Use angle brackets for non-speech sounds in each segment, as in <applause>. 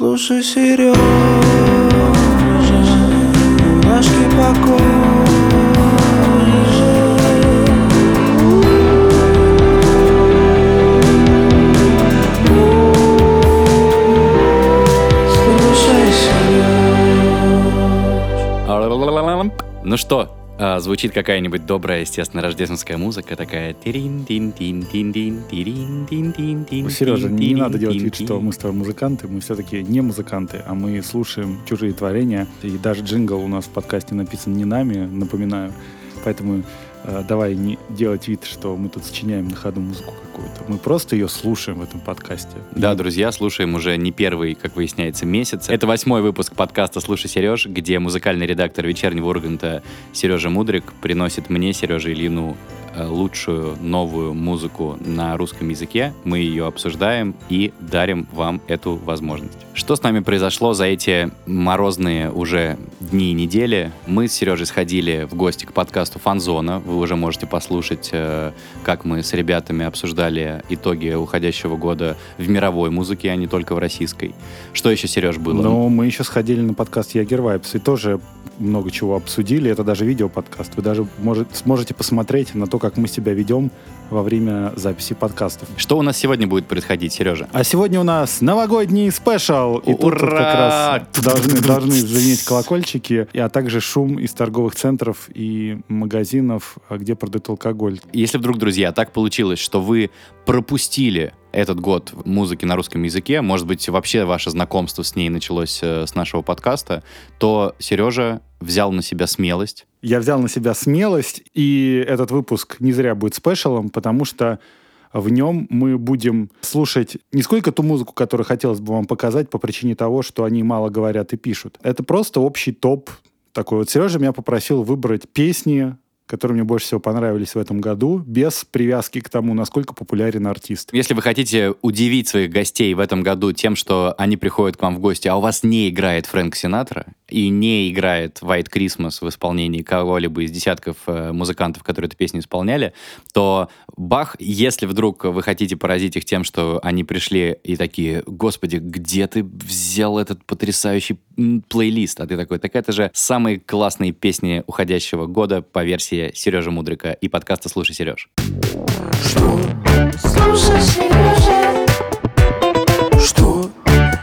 Слушай, Сережа, мурашки по Слушай, Сереж. Ну что, звучит какая-нибудь добрая, естественно, рождественская музыка, такая... тин Ну, Сережа, тин не надо делать вид, что мы с тобой музыканты. Мы все-таки не музыканты, а мы слушаем чужие творения. И даже джингл у нас в подкасте написан не нами, напоминаю. Поэтому э, давай не делать вид, что мы тут сочиняем на ходу музыку какую-то. Мы просто ее слушаем в этом подкасте. Да, друзья, слушаем уже не первый, как выясняется, месяц. Это восьмой выпуск подкаста «Слушай, Сереж», где музыкальный редактор вечернего Урганта Сережа Мудрик приносит мне, Сереже Ильину, э, лучшую новую музыку на русском языке. Мы ее обсуждаем и дарим вам эту возможность. Что с нами произошло за эти морозные уже дни и недели? Мы с Сережей сходили в гости к подкасту «Фанзона». Вы уже можете послушать, э, как мы с ребятами обсуждали итоги уходящего года в мировой музыке, а не только в российской. Что еще, Сереж, было? Но мы еще сходили на подкаст Ягер Вайпс и тоже много чего обсудили. Это даже видеоподкаст. Вы даже может, сможете посмотреть на то, как мы себя ведем во время записи подкастов. Что у нас сегодня будет происходить, Сережа? А сегодня у нас новогодний спешл. И тут вот как Ура! раз должны, должны звенеть колокольчики, а также шум из торговых центров и магазинов, где продают алкоголь. Если вдруг, друзья, так получилось, что вы пропустили этот год музыки на русском языке, может быть, вообще ваше знакомство с ней началось э, с нашего подкаста, то Сережа взял на себя смелость. Я взял на себя смелость, и этот выпуск не зря будет спешалом, потому что в нем мы будем слушать не сколько ту музыку, которую хотелось бы вам показать по причине того, что они мало говорят и пишут. Это просто общий топ такой. Вот Сережа меня попросил выбрать песни, которые мне больше всего понравились в этом году, без привязки к тому, насколько популярен артист. Если вы хотите удивить своих гостей в этом году тем, что они приходят к вам в гости, а у вас не играет Фрэнк Синатра и не играет White Christmas в исполнении кого-либо из десятков э, музыкантов, которые эту песню исполняли, то Бах, если вдруг вы хотите поразить их тем, что они пришли и такие, господи, где ты взял этот потрясающий плейлист? А ты такой, так это же самые классные песни уходящего года по версии Сережи Мудрика и подкаста «Слушай, Сереж». Слушай, Сережа. Что?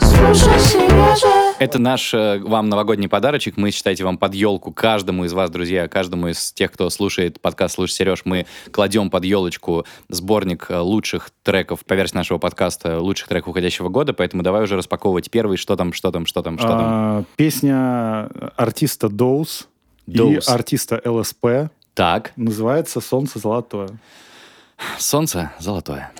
Слушай, Сережа. Это наш э, вам новогодний подарочек. Мы, считайте, вам под елку каждому из вас, друзья, каждому из тех, кто слушает подкаст «Слушай, Сереж», мы кладем под елочку сборник э, лучших треков по версии нашего подкаста, лучших треков уходящего года, поэтому давай уже распаковывать первый, что там, что там, что там, что там. А, песня артиста Доус и артиста ЛСП Так, называется «Солнце золотое». солнце золотое.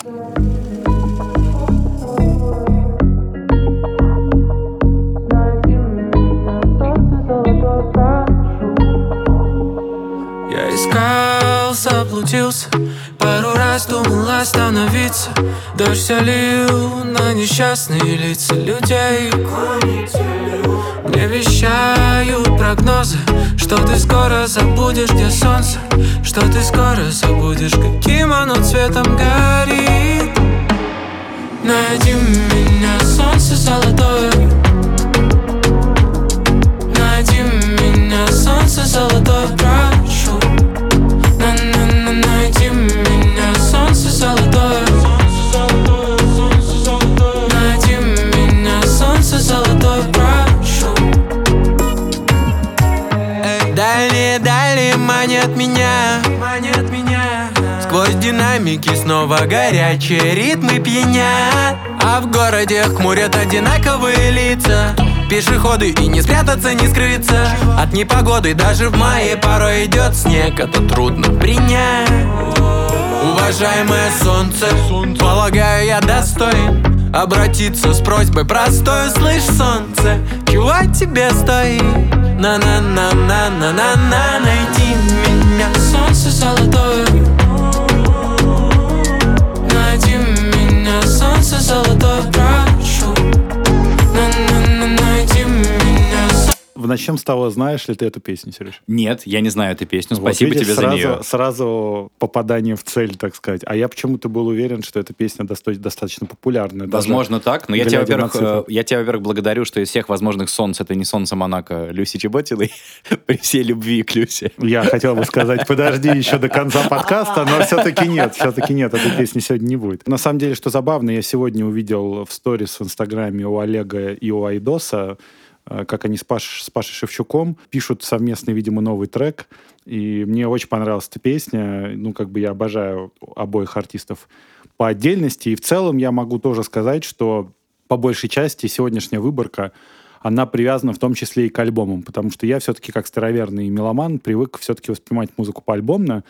Искал, заблудился. Пару раз думал остановиться. Дождь все лил на несчастные лица людей. Мне вещают прогнозы Что ты скоро забудешь, где солнце Что ты скоро забудешь, каким оно цветом горит. Найди меня, солнце золотое. Найди меня, солнце золотое, манят меня. Манят меня. Сквозь динамики снова горячие ритмы пьянят. А в городе хмурят одинаковые лица. Пешеходы и не спрятаться, не скрыться. От непогоды даже в мае порой идет снег. Это трудно принять. Уважаемое солнце, полагаю я достоин Обратиться с просьбой простой. Слышь, солнце, чего тебе стоит? На-на-на-на-на-на-на Найди меня, солнце золотое. Найди меня, солнце золотое, начнем с того, знаешь ли ты эту песню, Сереж? Нет, я не знаю эту песню. Вот Спасибо видишь, тебе сразу, за нее. Сразу попадание в цель, так сказать. А я почему-то был уверен, что эта песня доста- достаточно популярная. Возможно так, но я тебя, на во-первых, э, я тебя, во-первых, благодарю, что из всех возможных солнц это не солнце Монако Люси Чеботиной, <laughs> при всей любви к Люсе. Я хотел бы сказать, подожди еще до конца подкаста, но все-таки нет, все-таки нет, этой песни сегодня не будет. На самом деле, что забавно, я сегодня увидел в сторис в Инстаграме у Олега и у Айдоса, как они с, Паш- с Пашей Шевчуком пишут совместный, видимо, новый трек. И мне очень понравилась эта песня. Ну, как бы я обожаю обоих артистов по отдельности. И в целом я могу тоже сказать, что по большей части сегодняшняя выборка она привязана в том числе и к альбомам, потому что я все-таки как староверный меломан привык все-таки воспринимать музыку поальбомно,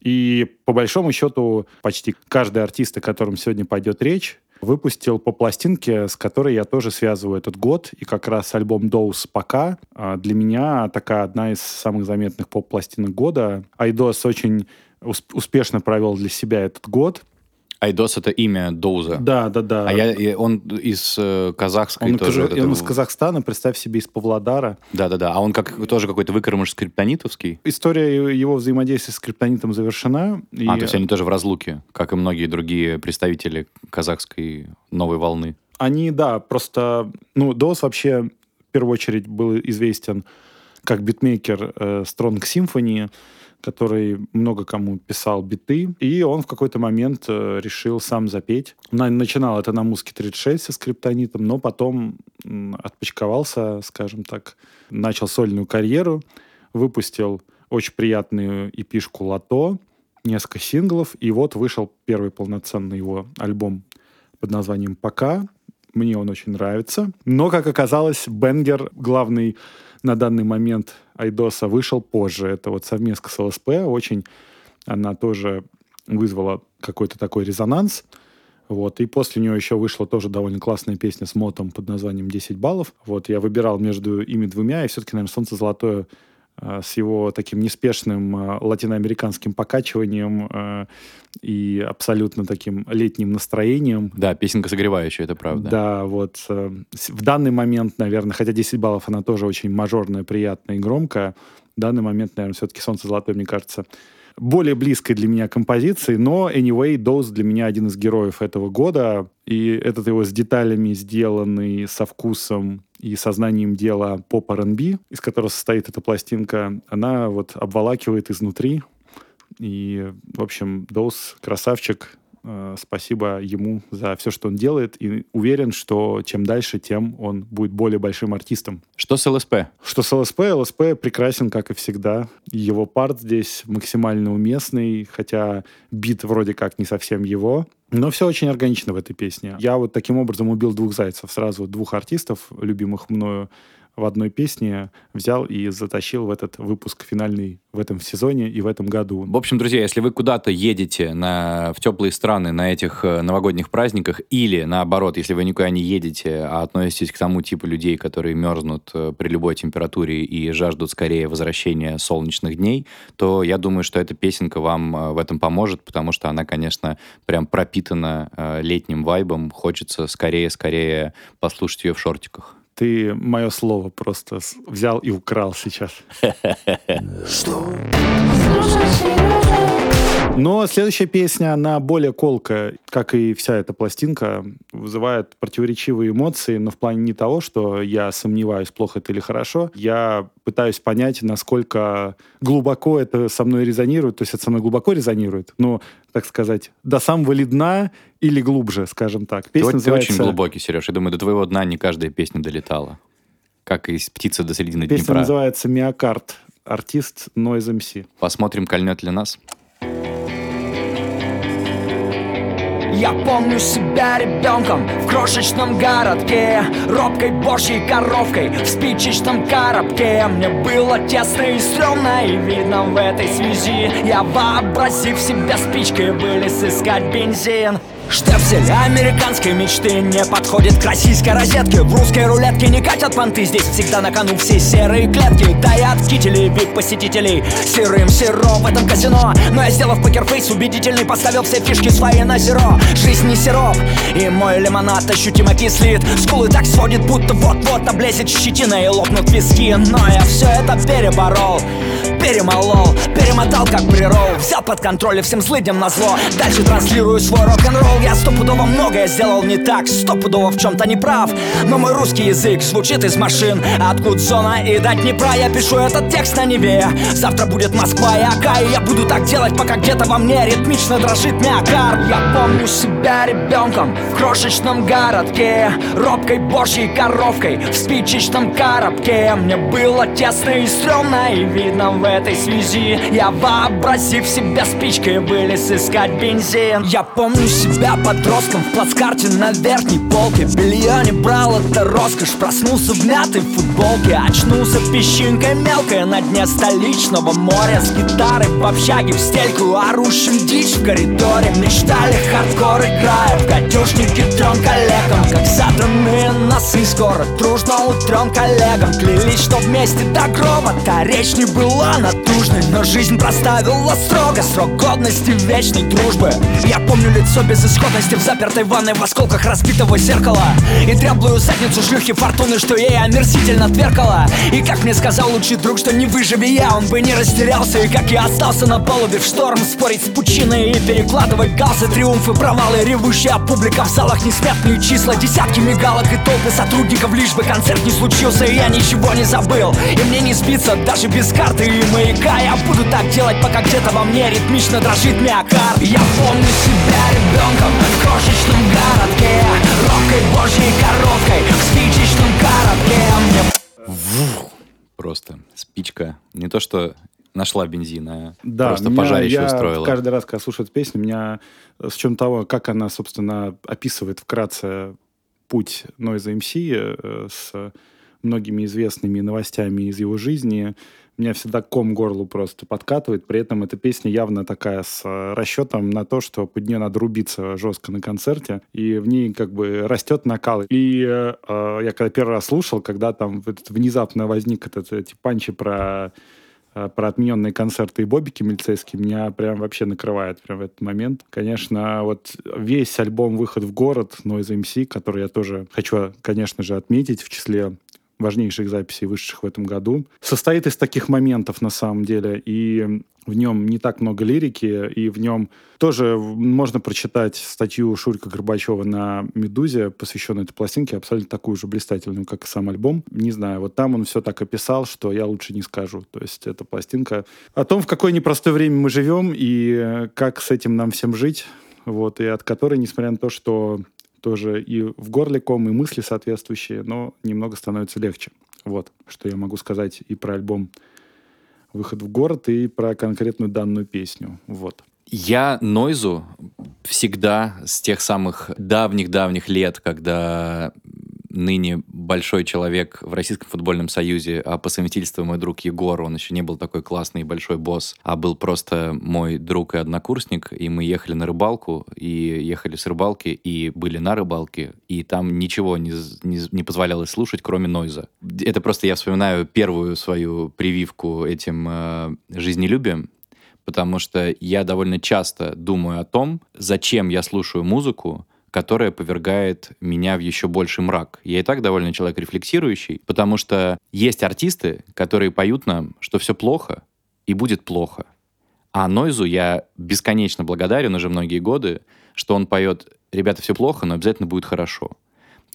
и по большому счету почти каждый артист, о котором сегодня пойдет речь, выпустил по пластинке, с которой я тоже связываю этот год. И как раз альбом Доус «Пока» а, для меня такая одна из самых заметных поп-пластинок года. Айдос очень ус- успешно провел для себя этот год. Айдос это имя Доуза. Да, да, да. А я, он из э, казахской он, тоже. из- вот он из Казахстана, представь себе, из Павлодара. Да-да-да. А он как тоже какой-то выкормыш скриптонитовский? История его взаимодействия с криптонитом завершена. и- А, то есть они тоже в разлуке, как и многие другие представители казахской новой волны. Они, да, просто... Ну, Дос вообще в первую очередь был известен как битмейкер э, Strong Symphony, который много кому писал биты, и он в какой-то момент э, решил сам запеть. На- начинал это на музыке 36 со скриптонитом, но потом м, отпочковался, скажем так, начал сольную карьеру, выпустил очень приятную эпишку «Лото», несколько синглов, и вот вышел первый полноценный его альбом под названием «Пока». Мне он очень нравится. Но, как оказалось, Бенгер, главный на данный момент Айдоса, вышел позже. Это вот совместка с ЛСП. Очень она тоже вызвала какой-то такой резонанс. Вот. И после нее еще вышла тоже довольно классная песня с мотом под названием «10 баллов». Вот. Я выбирал между ими двумя, и все-таки, наверное, «Солнце золотое» с его таким неспешным э, латиноамериканским покачиванием э, и абсолютно таким летним настроением. Да, песенка согревающая, это правда. Да, вот э, в данный момент, наверное, хотя 10 баллов она тоже очень мажорная, приятная и громкая, в данный момент, наверное, все-таки «Солнце золотое», мне кажется, более близкой для меня композиции, но anyway, Доуз для меня один из героев этого года, и этот его с деталями сделанный, со вкусом и сознанием дела поп R&B, из которого состоит эта пластинка, она вот обволакивает изнутри, и, в общем, Доус красавчик. Э, Спасибо ему за все, что он делает. И уверен, что чем дальше, тем он будет более большим артистом. Что с ЛСП? Что с ЛСП? ЛСП прекрасен, как и всегда. Его парт здесь максимально уместный, хотя бит вроде как не совсем его. Но все очень органично в этой песне. Я вот таким образом убил двух зайцев. Сразу двух артистов, любимых мною в одной песне, взял и затащил в этот выпуск финальный в этом сезоне и в этом году. В общем, друзья, если вы куда-то едете на, в теплые страны на этих э, новогодних праздниках, или наоборот, если вы никуда не едете, а относитесь к тому типу людей, которые мерзнут э, при любой температуре и жаждут скорее возвращения солнечных дней, то я думаю, что эта песенка вам э, в этом поможет, потому что она, конечно, прям пропитана летним вайбом. Хочется скорее-скорее послушать ее в шортиках. Ты мое слово просто взял и украл сейчас. <laughs> Но следующая песня, она более колкая, как и вся эта пластинка, вызывает противоречивые эмоции, но в плане не того, что я сомневаюсь, плохо это или хорошо. Я пытаюсь понять, насколько глубоко это со мной резонирует. То есть это со мной глубоко резонирует, но, так сказать, до самого ли дна или глубже, скажем так. Ты, Песня вот- ты очень называется- глубокий, Сереж. Я думаю, до твоего дна не каждая песня долетала. Как из птицы до середины Песня Днепра. называется «Миокард». Артист Noise MC. Посмотрим, кольнет ли нас. Я помню себя ребенком в крошечном городке Робкой божьей коровкой в спичечном коробке. Мне было тесно и стрёмно и видно в этой связи. Я вообразив себя спичкой вылез искать бензин Штепсель американской мечты не подходит к российской розетке? В русской рулетке не катят понты Здесь всегда на кону все серые клетки. Да и вип посетителей Сырым сироп в этом казино. Но я сделав покерфейс убедительный Поставил все фишки свои на зеро. Жизнь не сироп И мой лимонад ощутимо кислит. Скулы так сводит, будто вот-вот облезет щетина И лопнут виски. Но я все это переборол Перемолол, перемотал как прирол. Взял под контроль и всем злыдям на зло. Дальше транслирую свой рок-н-ролл. Я стопудово многое сделал не так Стопудово в чем-то не прав. Но мой русский язык звучит из машин. От Гудзона и до Днепра Я пишу этот текст на Неве. Завтра будет Москва и Ака И я буду так делать, пока где-то во мне Ритмично дрожит миокард Я помню себя ребенком В крошечном городке Робкой божьей коровкой В спичечном коробке. Мне было тесно и стрёмно И видно в этой связи. Я вообразив себя спичкой Вылез искать бензин. Я помню себя подростком В плацкарте на верхней полке. Белье не брал, это роскошь. Проснулся в мятой футболке. Очнулся песчинкой мелкой На дне столичного моря. С гитарой в общаге в стельку Орущим дичь в коридоре. Мечтали хардкор играя В гадюшнике трем коллегам. Как задранные носы Скоро дружно утрем коллегам. Клялись, что вместе до гроба. Та речь не была натужной Но жизнь проставила строго. Срок годности вечной дружбы. Я помню лицо безысходности В запертой ванной в осколках разбитого зеркала. И дряблую задницу шлюхи фортуны Что ей омерзительно тверкала И как мне сказал лучший друг, что не выживи я Он бы не растерялся. И как я остался на палубе в шторм Спорить с пучиной и перекладывать галсы Триумфы, провалы, ревущая публика В залах несметные числа, десятки мигалок И толпы сотрудников, лишь бы концерт не случился И я ничего не забыл. И мне не спится даже без карты и маяка. Я буду так делать, пока где-то во мне Ритмично дрожит миокард. Я помню себя ребенком В крошечном городке. Робкой божьей коробкой В спичечном коробке. Мне Просто спичка. Не то, что нашла бензин, а Да, просто меня- пожарище я устроила. каждый раз, когда слушаю эту песню, меня с учетом того, как она, собственно, описывает вкратце путь Noise MC э, с многими известными новостями из его жизни, меня всегда ком горлу просто подкатывает. При этом эта песня явно такая с э, расчетом на то, что под нее надо рубиться жестко на концерте, и в ней как бы растет накал. И э, э, я когда первый раз слушал, когда там внезапно возник этот, эти панчи про э, про отмененные концерты и бобики милицейские меня прям вообще накрывает прям в этот момент. Конечно, вот весь альбом «Выход в город» Noise MC, который я тоже хочу, конечно же, отметить в числе важнейших записей, вышедших в этом году, состоит из таких моментов на самом деле. И в нем не так много лирики, и в нем тоже можно прочитать статью Шурика Горбачева на «Медузе», посвященную этой пластинке, абсолютно такую же блистательную, как и сам альбом. Не знаю, вот там он все так описал, что я лучше не скажу. То есть эта пластинка о том, в какое непростое время мы живем, и э, как с этим нам всем жить, вот, и от которой, несмотря на то, что тоже и в горле ком, и мысли соответствующие, но немного становится легче. Вот, что я могу сказать и про альбом «Выход в город», и про конкретную данную песню. Вот. Я Нойзу всегда с тех самых давних-давних лет, когда ныне большой человек в Российском футбольном союзе, а по совместительству мой друг Егор, он еще не был такой классный и большой босс, а был просто мой друг и однокурсник, и мы ехали на рыбалку, и ехали с рыбалки, и были на рыбалке, и там ничего не, не, не позволялось слушать, кроме нойза. Это просто я вспоминаю первую свою прививку этим э, жизнелюбием, потому что я довольно часто думаю о том, зачем я слушаю музыку, которая повергает меня в еще больший мрак. Я и так довольно человек рефлексирующий, потому что есть артисты, которые поют нам, что все плохо и будет плохо. А Нойзу я бесконечно благодарен уже многие годы, что он поет «Ребята, все плохо, но обязательно будет хорошо».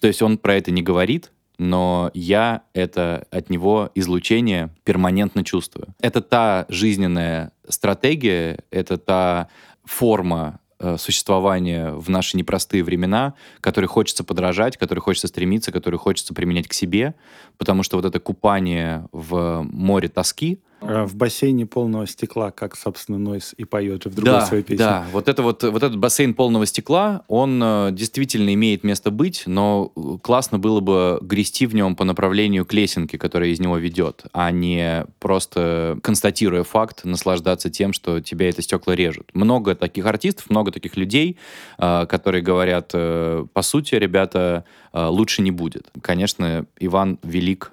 То есть он про это не говорит, но я это от него излучение перманентно чувствую. Это та жизненная стратегия, это та форма э, существования в наши непростые времена, которой хочется подражать, которой хочется стремиться, которую хочется применять к себе, потому что вот это купание в море тоски, В бассейне полного стекла, как, собственно, Нойс и поет же в другой Да, своей песне. да. Вот, это вот, вот этот бассейн полного стекла, он э, действительно имеет место быть, но э, классно было бы грести в нем по направлению к лесенке, которая из него ведет, а не просто констатируя факт, наслаждаться тем, что тебя это стекла режут. Много таких артистов, много таких людей, э, которые говорят, э, по сути, ребята, э, лучше не будет. Конечно, Иван велик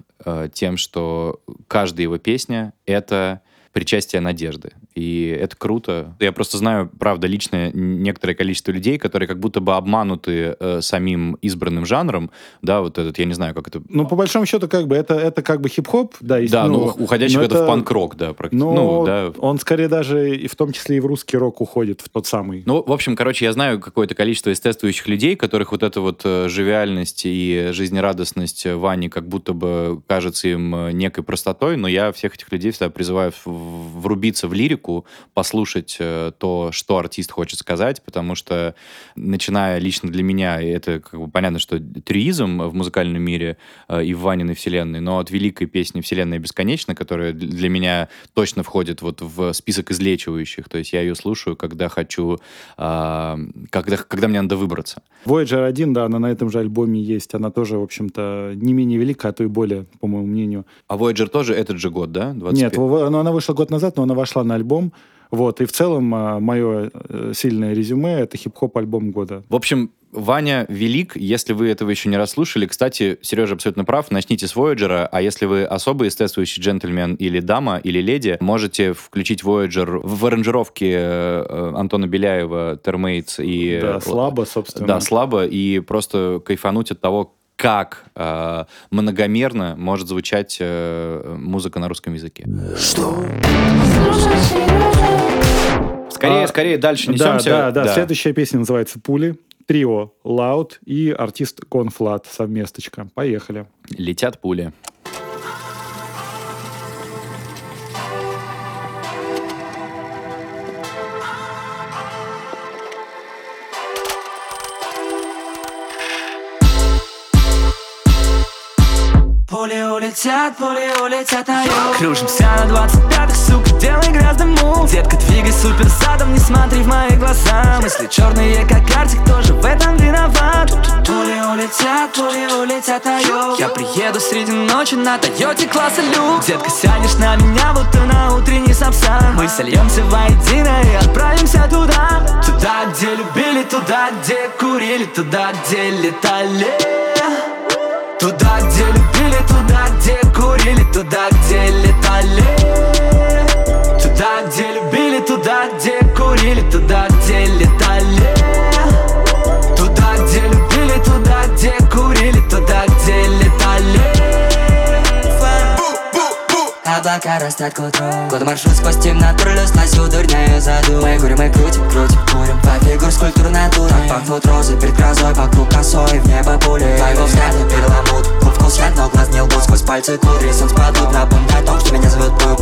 тем, что каждая его песня — это причастие надежды. И это круто. Я просто знаю, правда, лично некоторое количество людей, которые как будто бы обмануты э, самим избранным жанром, да, вот этот, я не знаю, как это... Ну, по большому счету, как бы, это, это как бы хип-хоп, да. если- да, ну, уходящий но в это в панк-рок, да, практически. Но Ну, да, он скорее даже и в том числе и в русский рок уходит, в тот самый. Ну, в общем, короче, я знаю какое-то количество эстетствующих людей, которых вот эта вот э, живиальность и жизнерадостность Вани как будто бы кажется им э, некой простотой, но я всех этих людей всегда призываю врубиться в лирику, послушать э, то, что артист хочет сказать, потому что, начиная лично для меня, это как бы понятно, что трюизм в музыкальном мире э, и в Ваниной вселенной, но от великой песни «Вселенная бесконечна», которая для меня точно входит вот в список излечивающих, то есть я ее слушаю, когда хочу, а, когда, когда мне надо выбраться. Voyager 1, да, она на этом же альбоме есть. Она тоже, в общем-то, не менее велика, а то и более, по моему мнению. А Voyager тоже этот же год, да? 25? Нет, она вышла год назад, но она вошла на альбом. Вот, и в целом а, мое э, сильное резюме — это хип-хоп альбом года. В общем, Ваня велик, если вы этого еще не расслушали. Кстати, Сережа абсолютно прав, начните с Voyager, а если вы особый эстетствующий джентльмен или дама, или леди, можете включить Voyager в аранжировке э, Антона Беляева, Термейтс и... Да, слабо, собственно. Да, слабо, и просто кайфануть от того, как э, многомерно может звучать э, музыка на русском языке. Скорее, А, скорее, дальше Да, несемся. да, да, Следующая песня называется «Пули». Трио Loud и артист Конфлат совместочка. Поехали. Летят пули. Пули улетят, пули улетят на юг Кружимся на 25-х, сука, делай грязный мув Детка, двигай супер задом, не смотри в мои глаза. Мысли черные, как картик, тоже в этом виноват. Пули улетят, пули улетят на юг Я приеду среди ночи на Тойоте класса люк Детка, сядешь на меня, будто на утренний сапсан. Мы сольемся воедино и отправимся туда. Туда, где любили, туда, где курили Туда, где летали. Туда, где любили, туда, где курили, туда, где летали. Туда, где любили, туда, где курили, туда, где летали. Туда, где любили, туда, где курили, туда, где летали. Облака растят к утру. Год маршрут сквозь темноту Слазю дурнею заду. Мы курим, мы крутим, крутим, курим. По фигур скульптур натура Пахнут розы перед грозой Вокруг косой, в небо пули. Твоего взгляда переламут Вкус яд, но глаз не лгут. Сквозь пальцы кудри Сон спадут Напоминай о том, что меня зовут Бэб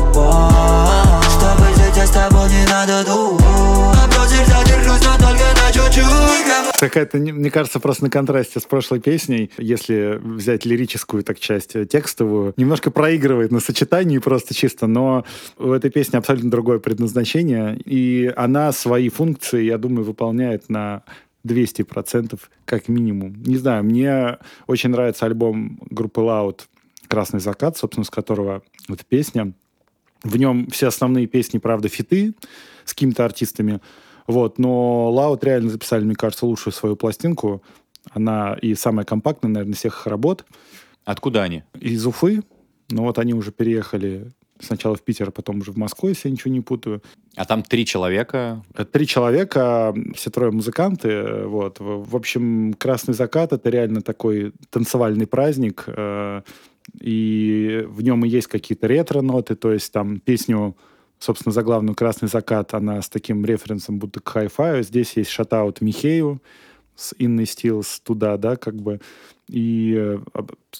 Чтобы жить с тобой не надо думать. Какая-то, не- мне кажется, просто на контрасте с прошлой песней, если взять лирическую так часть, э, текстовую, немножко проигрывает на сочетании просто чисто, но у этой песни абсолютно другое предназначение, и она свои функции, я думаю, выполняет на 200% как минимум. Не знаю, мне очень нравится альбом группы Loud «Красный закат», собственно, с которого эта песня. В нем все основные песни, правда, фиты с какими-то артистами. Вот, но Loud реально записали, мне кажется, лучшую свою пластинку. Она и самая компактная, наверное, всех их работ. Откуда они? Из Уфы. Но вот они уже переехали сначала в Питер, а потом уже в Москву, если я ничего не путаю. А там три человека. Это Три человека, все трое музыканты. Вот. В в общем, «Красный закат» — это реально такой танцевальный праздник. э, И в нем и есть какие-то ретро-ноты. То есть там песню, собственно, заглавную «Красный закат», она с таким референсом будто к хай-фаю. Здесь есть шатаут Михею с Инной Стилс туда, да, как бы. И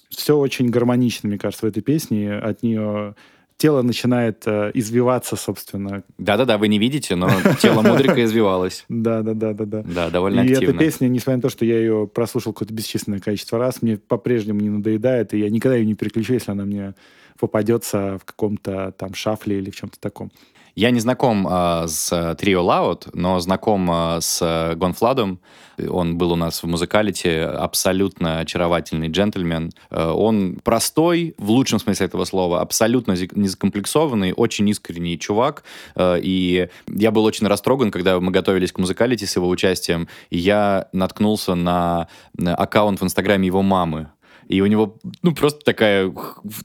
все очень гармонично, мне кажется, в этой песне. От нее тело начинает э, извиваться, собственно, Да-да-да, вы не видите, но тело Мудрика извивалось. <laughs> да, да, довольно и активно. эта песня, несмотря на то, что я ее прослушал какое-то бесчисленное количество раз, мне по-прежнему не надоедает, и я никогда ее не переключу, если она мне попадется в каком-то там шафле или в чем-то таком. Я не знаком э, с Трио Loud, но знаком э, с Гонфладом. Он был у нас в музыкалите, абсолютно очаровательный джентльмен. Э, он простой, в лучшем смысле этого слова, абсолютно не закомплексованный, очень искренний чувак. Э, и я был очень растроган, когда мы готовились к музыкалите с его участием, и я наткнулся на аккаунт в Инстаграме его мамы. И у него, ну, просто такая,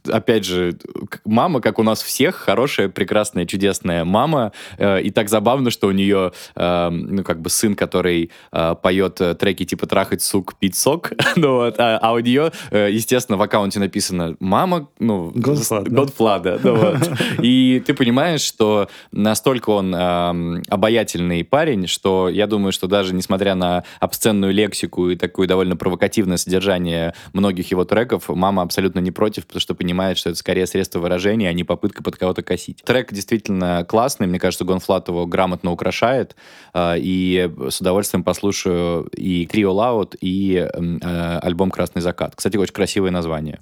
опять же, мама, как у нас всех, хорошая, прекрасная, чудесная мама. Э, и так забавно, что у нее, э, ну, как бы сын, который э, поет треки типа «Трахать сук, пить сок». <laughs> ну, вот, а, а у нее, естественно, в аккаунте написано «Мама», ну, Godflada. Да? Ну, вот. <laughs> И ты понимаешь, что настолько он обаятельный парень, что я думаю, что даже несмотря на обсценную лексику и такое довольно провокативное содержание многих многих его треков мама абсолютно не против, потому что понимает, что это скорее средство выражения, а не попытка под кого-то косить. Трек действительно классный, мне кажется, Gone.Fludd его грамотно украшает, а, и с удовольствием послушаю и Трио Лаут, и э, альбом «Красный закат». Кстати, очень красивое название.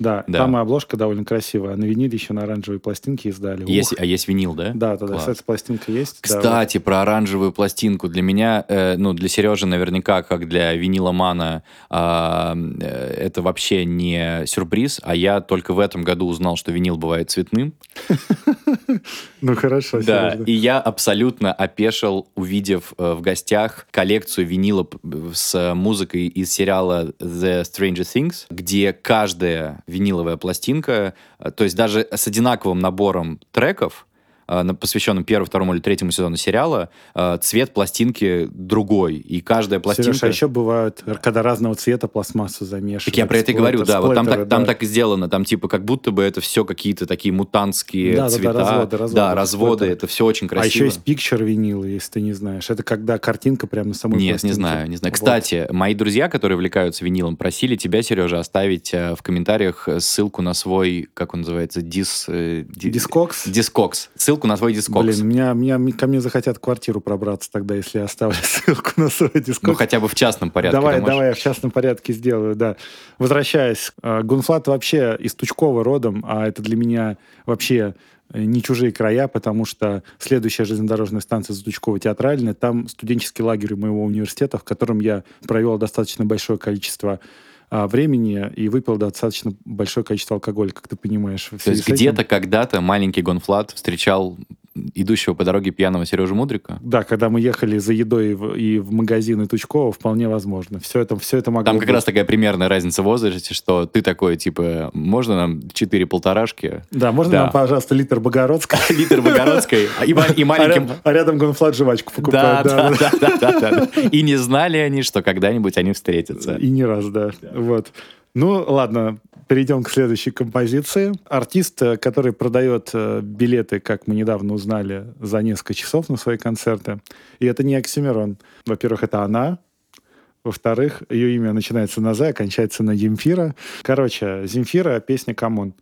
Да, да, там и обложка довольно красивая. На виниле еще на оранжевой пластинке издали. Есть, а есть винил, да? Да, да, да, кстати, пластинка есть. Кстати, да, про оранжевую пластинку. Для меня, э, ну, для Сережи наверняка, как для виниломана, а, э, это вообще не сюрприз, а я только в этом году узнал, что винил бывает цветным. <laughs> Ну, хорошо. Да, и я абсолютно опешил, увидев э, в гостях коллекцию винила с музыкой из сериала The Stranger Things, где каждая виниловая пластинка, э, то есть даже с одинаковым набором треков, посвященном первому, второму или третьему сезону сериала, э, цвет пластинки другой. И каждая пластинка... Сереж, а еще бывают, когда разного цвета пластмассу замешивают. Так я про это и говорю, да. Вот там, так, там так и сделано. Там типа как будто бы это все какие-то такие мутантские да, цвета. Да, разводы, разводы. Да, разводы. Это все очень красиво. А еще есть picture винил, если ты не знаешь. Это когда картинка прямо на самой Нет, пластинке. не знаю, не знаю. Вот. Кстати, мои друзья, которые увлекаются винилом, просили тебя, Сережа, оставить э, в комментариях ссылку на свой, как он называется, дис... Discogs? Discogs. Ссылку на свой Discogs. Блин, меня, меня, ко мне захотят квартиру пробраться тогда, если я оставлю <laughs> ссылку на свой Discogs. Ну, хотя бы в частном порядке. Давай, давай, я в частном порядке сделаю, да. Возвращаясь, э, Gone.Fludd вообще из Тучкова родом, а это для меня вообще э, не чужие края, потому что следующая железнодорожная станция за Тучково Театральная, там студенческий лагерь моего университета, в котором я провел достаточно большое количество времени и выпил достаточно большое количество алкоголя, как ты понимаешь. То есть где-то когда-то маленький Gone.Fludd встречал идущего по дороге пьяного Сережу Мудрика? Да, когда мы ехали за едой в, и в магазины Тучкова, вполне возможно. Все это, все это могло Там как быть. раз такая примерная разница в возрасте, что ты такой, типа, можно нам четыре полторашки? Да, можно да. нам, пожалуйста, литр Богородской? <laughs> Литр Богородской <laughs> и маленьким... А рядом Gone.Fludd жвачку покупают. Да, да, да. И не знали они, что когда-нибудь они встретятся. И не раз, да. Вот. Ну, ладно, перейдем к следующей композиции. Артист, э, который продает э, билеты, как мы недавно узнали, за несколько часов на свои концерты. И это не Оксимирон. Во-первых, это она. Во-вторых, ее имя начинается на «З», окончается на «Земфира». Короче, «Земфира» — песня «Камон».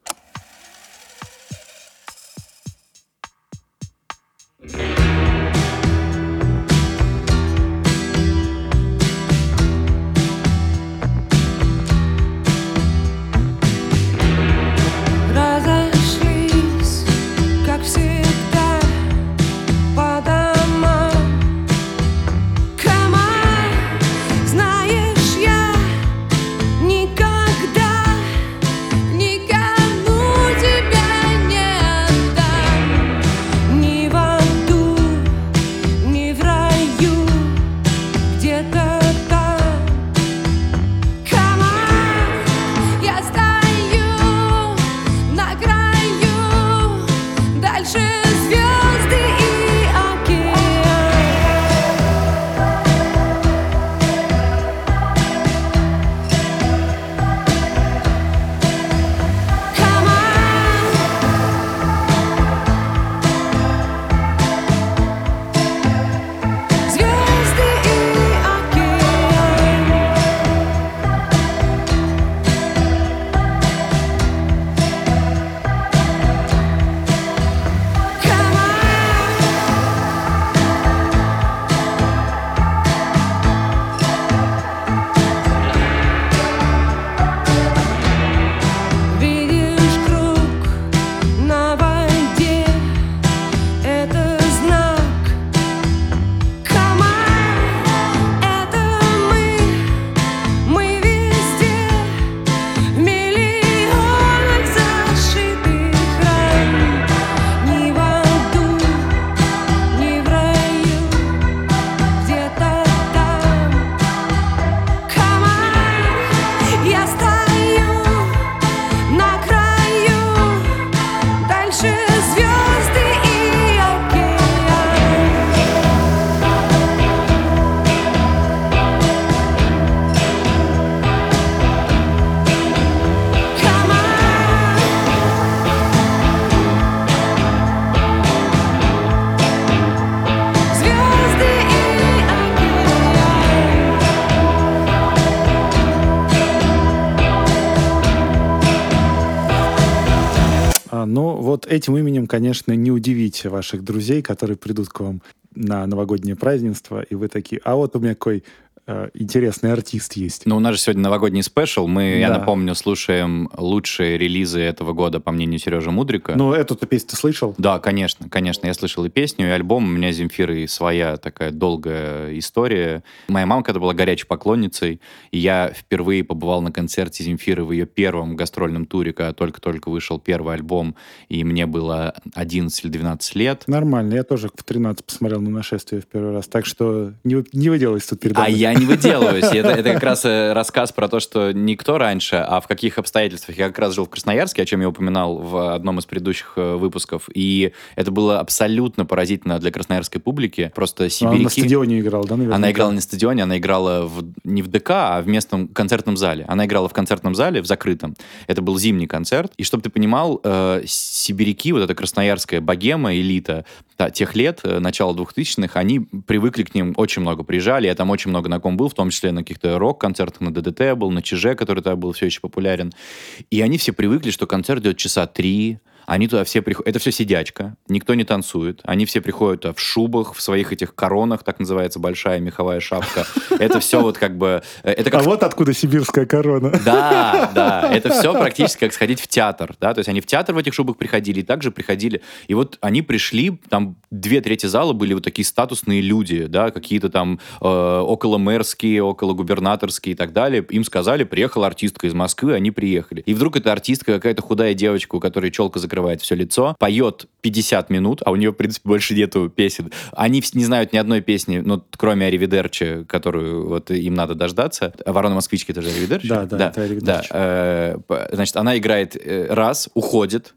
Вот этим именем, конечно, не удивить ваших друзей, которые придут к вам на новогоднее празднество, и вы такие, а вот у меня какой интересный артист есть. Ну, у нас же сегодня новогодний спешл. Мы, я Да. напомню, слушаем лучшие релизы этого года, по мнению Сережи Мудрика. Ну, эту-то песню ты слышал? Да, конечно, конечно. Я слышал и песню, и альбом. У меня с Земфирой своя такая долгая история. Моя мама когда была горячей поклонницей, и я впервые побывал на концерте Земфиры в ее первом гастрольном туре, когда только-только вышел первый альбом, и мне было 11 или 12 лет. Нормально, я тоже в 13 посмотрел на нашествие в первый раз, так что не, не выделывайся тут передо А я не выделываюсь. Это, это как раз э, рассказ про то, что никто раньше, а в каких обстоятельствах. Я как раз жил в Красноярске, о чем я упоминал в одном из предыдущих э, выпусков. И это было абсолютно поразительно для красноярской публики. Просто сибиряки... на стадионе играл, да, наверное? Она играла не на стадионе, она играла в, не в ДК, а в местном концертном зале. Она играла в концертном зале, в закрытом. Это был зимний концерт. И чтобы ты понимал, э, сибиряки, вот эта красноярская богема, элита та- тех лет, э, начала 2000-х, они привыкли к ним, очень много приезжали. Я там очень много на ком был, в том числе на каких-то рок-концертах, на ДДТ был, на ЧЖ, который тогда был все еще популярен. И они все привыкли, что концерт идет часа три, они туда все приходят. Это все сидячка, никто не танцует. Они все приходят туда в шубах, в своих этих коронах, так называется, большая меховая шапка. Это все вот как бы... э, Это как А вот откуда сибирская корона. да, да, это все практически как сходить в театр, да, то есть они в театр в этих шубах приходили и также приходили, и вот они пришли, там две трети зала были вот такие статусные люди, да, какие-то там э, около мэрские, около губернаторские и так далее, им сказали, приехала артистка из Москвы, они приехали. И вдруг эта артистка, какая-то худая девочка, у которой челка закрывает все лицо, поет 50 минут, а у нее, в принципе, больше нету песен. Они не знают ни одной песни, ну, кроме Аривидерчи, которую вот им надо дождаться. Ворона Москвички, это же Аривидерчи? Да, да, это Аривидерчи. Да, э, значит, она играет э, раз, уходит,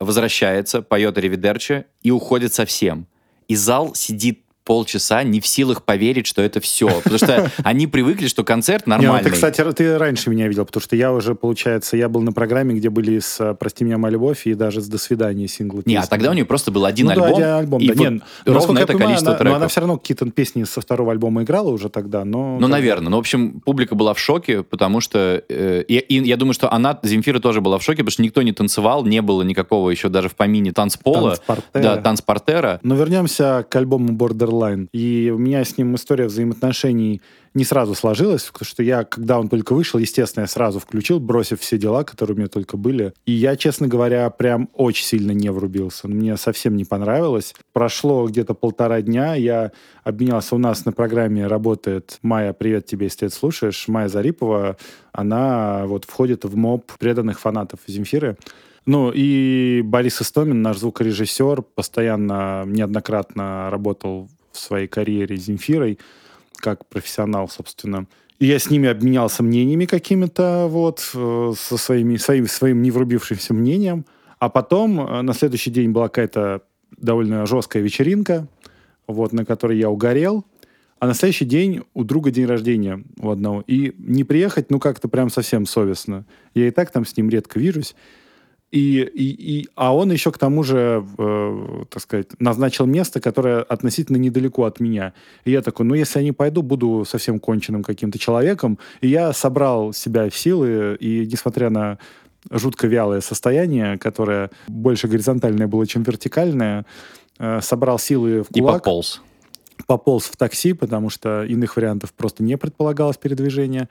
возвращается, поет Аривидерчи и уходит совсем. И зал сидит полчаса не в силах поверить, что это все. Потому что <laughs> они привыкли, что концерт Не, ну нормальный. ты, кстати, ты раньше меня видел, потому что я уже, получается, я был на программе, где были с э, «Прости меня, моя любовь» и даже с «До свидания» синглы. Не, а тогда у нее просто был один ну, да, альбом. один альбом, и да. вот Не, ну, ровно это понимаю, количество она, треков. Но она все равно какие-то песни со второго альбома играла уже тогда, но... Ну, наверное. Ну, в общем, публика была в шоке, потому что... э, и, и я думаю, что она, Земфира, тоже была в шоке, потому что никто не танцевал, не было никакого еще даже в помине танцпола. Танцпортера. Да, танцпортера. Но вернемся к альбому Borderline. И у меня с ним история взаимоотношений не сразу сложилась, потому что я, когда он только вышел, естественно, я сразу включил, бросив все дела, которые у меня только были. И я, честно говоря, прям очень сильно не врубился. Мне совсем не понравилось. Прошло где-то полтора дня, я обменялся. У нас на программе работает Майя, привет тебе, если ты это слушаешь. Майя Зарипова, она вот входит в моб преданных фанатов Земфиры. Ну и Борис Истомин, наш звукорежиссер, постоянно, неоднократно работал в своей карьере Земфирой, как профессионал, собственно. И я с ними обменялся мнениями какими-то, вот, э, со своими, своим, своим не врубившимся мнением. А потом э, на следующий день была какая-то довольно жесткая вечеринка, вот, на которой я угорел. А на следующий день у друга день рождения у одного. И не приехать, ну, как-то прям совсем совестно. Я и так там с ним редко вижусь. И, и, и, а он еще к тому же, э, так сказать, назначил место, которое относительно недалеко от меня. И я такой, ну, если я не пойду, буду совсем конченным каким-то человеком. И я собрал себя в силы, и несмотря на жутко вялое состояние, которое больше горизонтальное было, чем вертикальное, э, собрал силы в И кулак пополз. пополз в такси, потому что иных вариантов просто не предполагалось передвижения.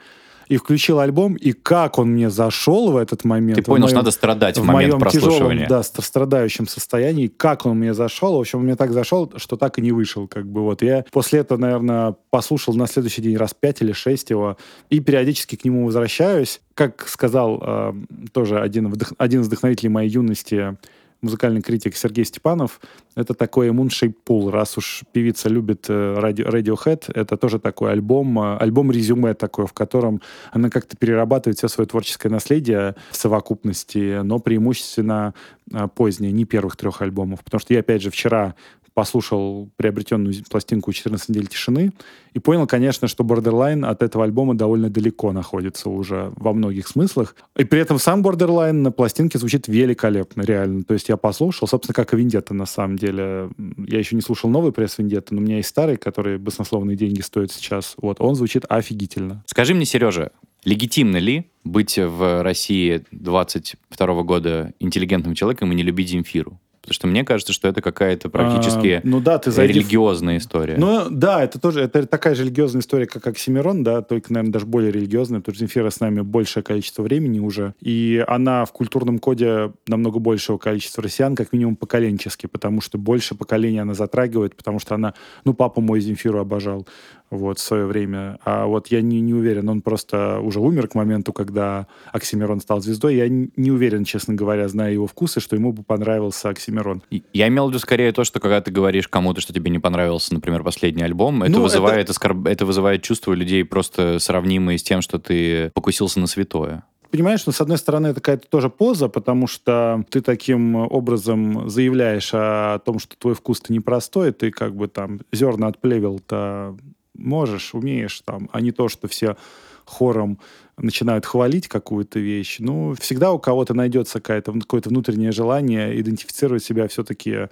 И включил альбом, и как он мне зашел в этот момент. Ты понял, что моем- надо страдать в в момент моем тяжелом, прослушивания. да, ст- страдающем состоянии, как он мне зашел. В общем, он мне так зашел, что так и не вышел. Как бы вот я после этого, наверное, послушал на следующий день раз пять или шесть его, и периодически к нему возвращаюсь. Как сказал э, тоже один, вдох- один из вдохновителей моей юности, музыкальный критик Сергей Степанов, это такой Moonshaped Pool. Раз уж певица любит э, ради- Radiohead, это тоже такой альбом, э, альбом резюме такой, в котором она как-то перерабатывает все свое творческое наследие в совокупности, но преимущественно э, позднее, не первых трех альбомов. Потому что я, опять же, вчера послушал приобретенную пластинку «14 недель тишины» и понял, конечно, что Borderline от этого альбома довольно далеко находится уже во многих смыслах. И при этом сам Borderline на пластинке звучит великолепно, реально. То есть я послушал, собственно, как и Вендетта на самом деле. Я еще не слушал новый пресс Вендетта, но у меня есть старый, который баснословные деньги стоит сейчас. Вот, он звучит офигительно. Скажи мне, Сережа, Легитимно ли быть в России 22 года интеллигентным человеком и не любить Земфиру? Потому что мне кажется, что это какая-то практически А, ну да, ты зайди в- религиозная история. Ну да, это тоже это такая же религиозная история, как Оксимирон, да, только, наверное, даже более религиозная, потому что Земфира с нами большее количество времени уже, и она в культурном коде намного большего количества россиян, как минимум поколенчески, потому что больше поколений она затрагивает, потому что она, ну, папа мой Земфиру обожал, вот, в свое время. А вот я не, не уверен, он просто уже умер к моменту, когда Оксимирон стал звездой. Я не уверен, честно говоря, зная его вкусы, что ему бы понравился Оксимирон. Я имел в виду скорее то, что когда ты говоришь кому-то, что тебе не понравился, например, последний альбом, это Ну, вызывает оскорб- это вызывает чувство людей просто сравнимые с тем, что ты покусился на святое. Понимаешь, ну, с одной стороны, это какая-то тоже поза, потому что ты таким образом заявляешь о том, что твой вкус-то непростой, ты как бы там зерна отплевел-то можешь, умеешь там, а не то, что все хором начинают хвалить какую-то вещь. Ну, всегда у кого-то найдется какое-то внутреннее желание идентифицировать себя все-таки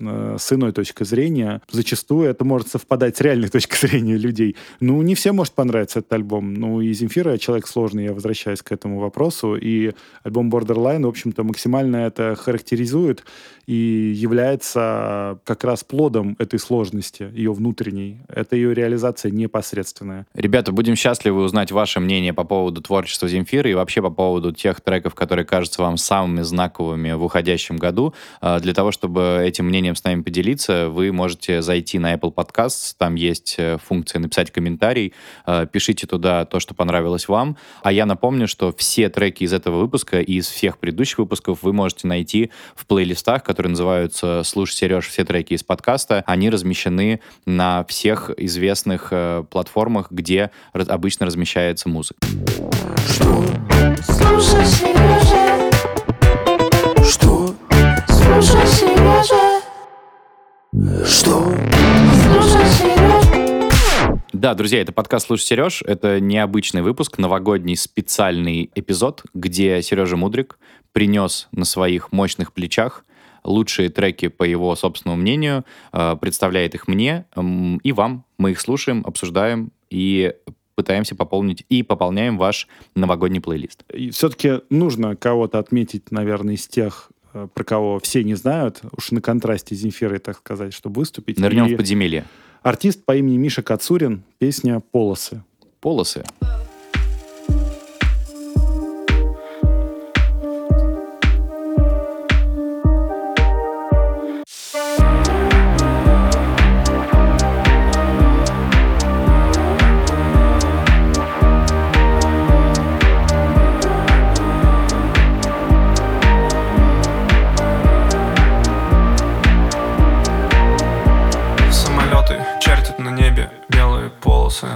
э, с иной точки зрения. Зачастую это может совпадать с реальной <laughs> точкой зрения людей. Ну, не всем может понравиться этот альбом. Ну, и Земфира человек сложный, я возвращаюсь к этому вопросу. И альбом Borderline, в общем-то, максимально это характеризует и является как раз плодом этой сложности, ее внутренней. Это ее реализация непосредственная. Ребята, будем счастливы узнать ваше мнение по поводу творчества Земфиры и вообще по поводу тех треков, которые кажутся вам самыми знаковыми в уходящем году. А, Для того, чтобы этим мнением с нами поделиться, вы можете зайти на Apple Podcasts, там есть э, функция «Написать комментарий», А, пишите туда то, что понравилось вам. А я напомню, что все треки из этого выпуска и из всех предыдущих выпусков вы можете найти в плейлистах, которые называются «Слушай, Сереж, все треки из подкаста». Они размещены на всех известных э, платформах, где обычно размещается музыка. Слушай, Сережа. Что? Слушай, Сережа. Что? Да, друзья, это подкаст «Слушай, Сереж». Это необычный выпуск, новогодний специальный эпизод, где Сережа Мудрик принес на своих мощных плечах лучшие треки, по его собственному мнению, э, представляет их мне м, и вам. Мы их слушаем, обсуждаем и пытаемся пополнить и пополняем ваш новогодний плейлист. И все-таки нужно кого-то отметить, наверное, из тех, про кого все не знают, уж на контрасте с Земфирой, так сказать, чтобы выступить. Нырнем И в подземелье. Артист по имени Миша Кацурин, песня «Полосы». Полосы. Самолеты полосы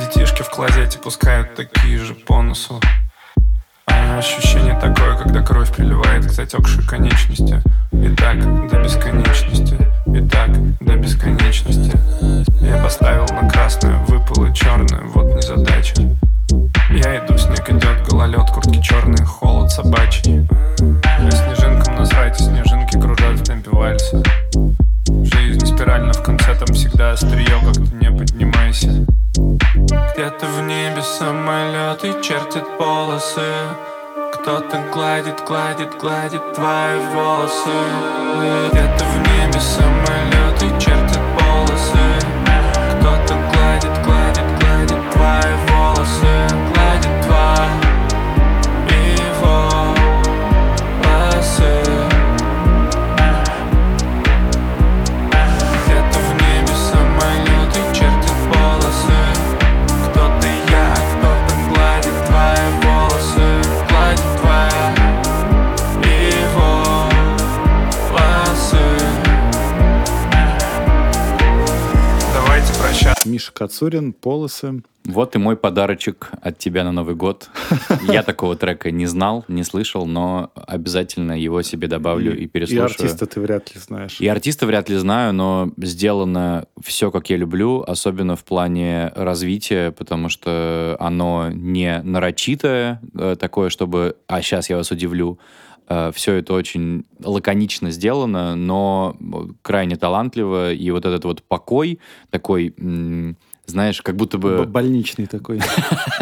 Детишки в клозете пускают такие же по носу А ощущение такое, когда кровь приливает к затекшей конечности. И так до бесконечности И так до бесконечности. Я поставил на красную, выпало черное, вот незадача Я иду, снег идет, гололед, куртки черные, холод собачий. А снежинкам насрать, снежинки кружат в темпе вальса Жизнь спирально в конце, там всегда острие, как ты не поднимайся. Где-то в небе самолеты чертят полосы. Кто-то гладит, гладит, гладит твои волосы. Где-то в небе самолеты полосы Миша Кацурин, «Полосы». Вот и мой подарочек от тебя на Новый год. <laughs> Я такого трека не знал, не слышал, но обязательно его себе добавлю и, И переслушаю. артиста ты вряд ли знаешь. И артиста вряд ли знаю, но сделано все, как я люблю, особенно в плане развития, потому что оно не нарочитое, э, такое, чтобы «а, сейчас я вас удивлю». Все это очень лаконично сделано, но крайне талантливо, и вот этот вот покой, такой знаешь, как будто бы... Больничный такой.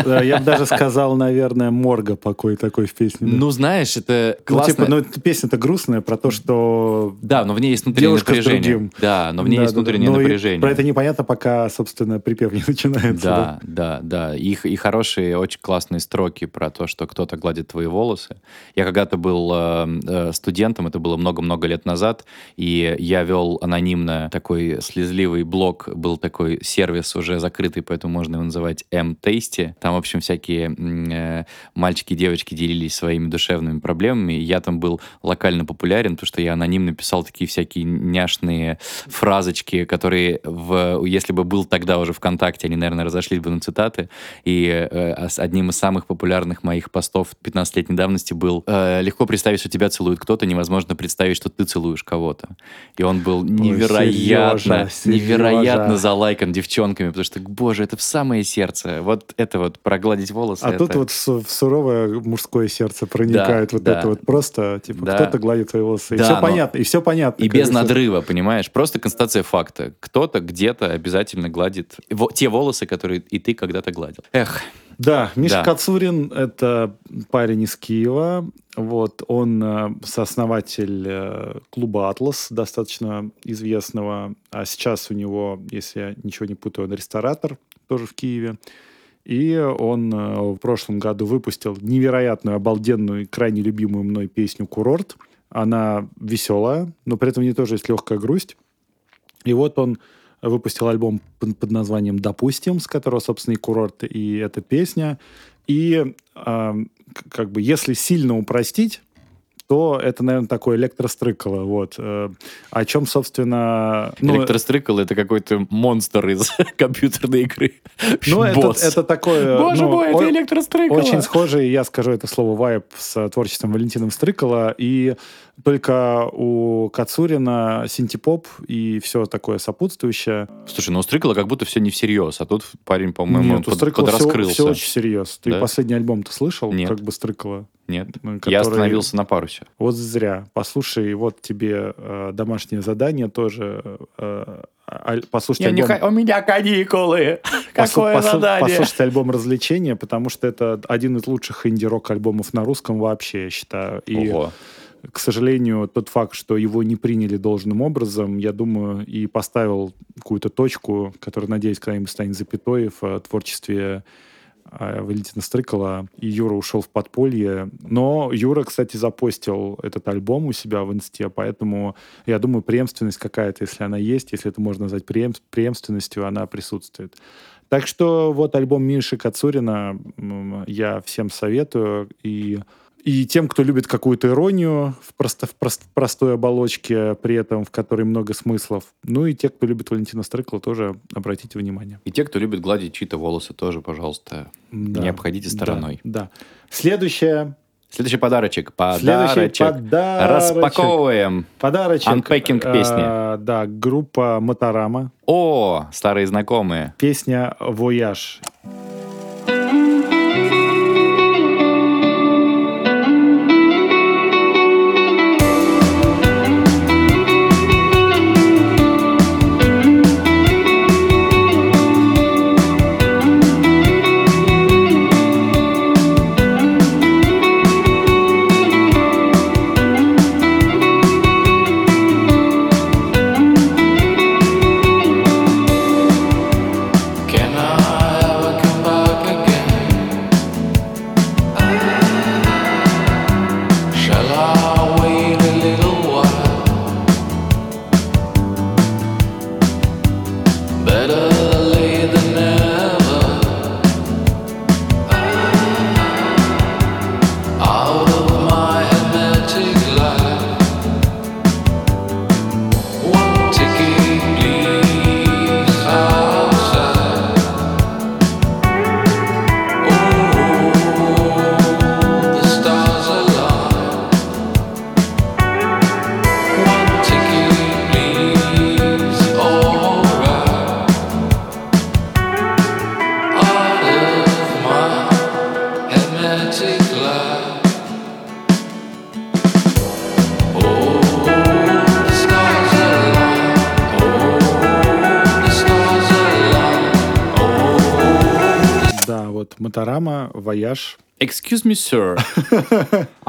Я бы даже сказал, наверное, морга покой такой в песне. Ну, знаешь, это Ну, классно. типа, ну, песня-то грустная про то, что Да, но в ней есть внутреннее напряжение. Да, но в ней есть внутреннее Ну, напряжение. Про это непонятно, пока, собственно, припев не начинается. Да, да, да. И хорошие, очень классные строки про то, что кто-то гладит твои волосы. Я когда-то был э, э, студентом, это было много-много лет назад, и я вел анонимно такой слезливый блог, был такой сервис уже закрытый, поэтому можно его называть M-Tasty. Там, в общем, всякие э, мальчики и девочки делились своими душевными проблемами, и я там был локально популярен, потому что я анонимно писал такие всякие няшные фразочки, которые, в, если бы был тогда уже ВКонтакте, они, наверное, разошлись бы на цитаты. И э, а одним из самых популярных моих постов 15-летней давности был э, «Легко представить, что тебя целует кто-то, невозможно представить, что ты целуешь кого-то». И он был невероятно, Сережа, Сережа. невероятно залайкан девчонками, потому что, боже, это в самое сердце. Вот это вот прогладить волосы. А это- тут вот в су- в суровое мужское сердце проникает Да, вот да. это вот просто, типа, Да. кто-то гладит твои волосы. И Да, все но- понятно, и все понятно. И как без надрыва, понимаешь? Просто констатация факта. Кто-то где-то обязательно гладит те волосы, которые и ты когда-то гладил. Эх, Да, Миша Да. Кацурин — это парень из Киева. Вот, он э, сооснователь э, клуба «Атлас», достаточно известного. А сейчас у него, если я ничего не путаю, он ресторатор, тоже в Киеве. И он э, в прошлом году выпустил невероятную, обалденную крайне любимую мной песню «Курорт». Она веселая, но при этом у нее тоже есть легкая грусть. И вот он выпустил альбом под, названием «Допустим», с которого, собственно, и курорт, и эта песня. И к- как бы, если сильно упростить, то это, наверное, такое электрострыкало. Вот. Э, О чем, собственно... ну, Электрострикл это какой-то монстр из <laughs> компьютерной игры. Ну, это, это такое... Боже ну, мой, о- это электрострикл. Очень схожий, я скажу это слово, вайп с творчеством Валентина Стрыкала. И только у Кацурина синтепоп и все такое сопутствующее. Слушай, ну у Стрикла как будто все не всерьез, а тут парень, по-моему, Нет, у под- Стрыкала все, все очень серьезно. Ты Да? последний альбом ты слышал? Нет. Как бы Стрыкала? Нет, Ну, я который- остановился на парусе. Вот зря. Послушай, вот тебе э, домашнее задание тоже. э, аль- послушать альбом. У меня каникулы. Послу- <laughs> послу- Послушать альбом развлечения, потому что это один из лучших инди-рок альбомов на русском вообще, я считаю. И, Ого. к сожалению, тот факт, что его не приняли должным образом, я думаю, и поставил какую-то точку, которая, надеюсь, когда-нибудь станет запятой в э, творчестве Валентина Стрыкала. И Юра ушел в подполье. Но Юра, кстати, запостил этот альбом у себя в инсте, поэтому я думаю, преемственность какая-то, если она есть, если это можно назвать преем- преемственностью, она присутствует. Так что вот альбом Миши Кацурина я всем советую. И, и тем, кто любит какую-то иронию в, просто, в прост- простой оболочке, при этом в которой много смыслов. Ну и те, кто любит Валентина Стрыкла, тоже обратите внимание. И те, кто любит гладить чьи-то волосы, тоже, пожалуйста, Да. не обходите стороной. Да. да. Следующее. Следующий подарочек. Следующий Подарочек. подарочек. Распаковываем. Подарочек. Э, песни. да, группа Моторама. О, старые знакомые. Песня «Вояж». Can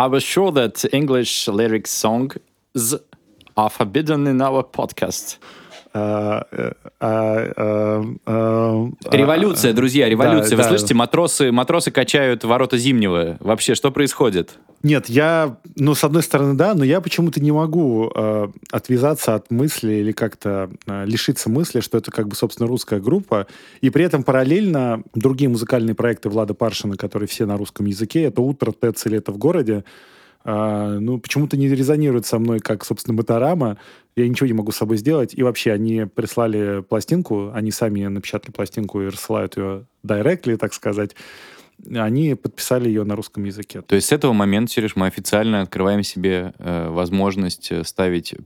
I was sure that English lyric songs are forbidden in our podcast. А, э, а, а, а, Революция, друзья, революция. Вы да. слышите, матросы, матросы качают ворота Зимнего. Вообще, что происходит? Нет, я, ну, с одной стороны, да, но я почему-то не могу э, отвязаться от мысли или как-то э, лишиться мысли, что это как бы, собственно, русская группа. И при этом параллельно другие музыкальные проекты Влада Паршина, которые все на русском языке, это «Утро», «ТЭЦ» и «Лето в городе», э, ну, почему-то не резонирует со мной, как, собственно, Моторама. Я ничего не могу с собой сделать. И вообще, они прислали пластинку, они сами напечатали пластинку и рассылают ее directly, так сказать. Они подписали ее на русском языке. То есть с этого момента, Сереж, мы официально открываем себе э, возможность э, ставить э,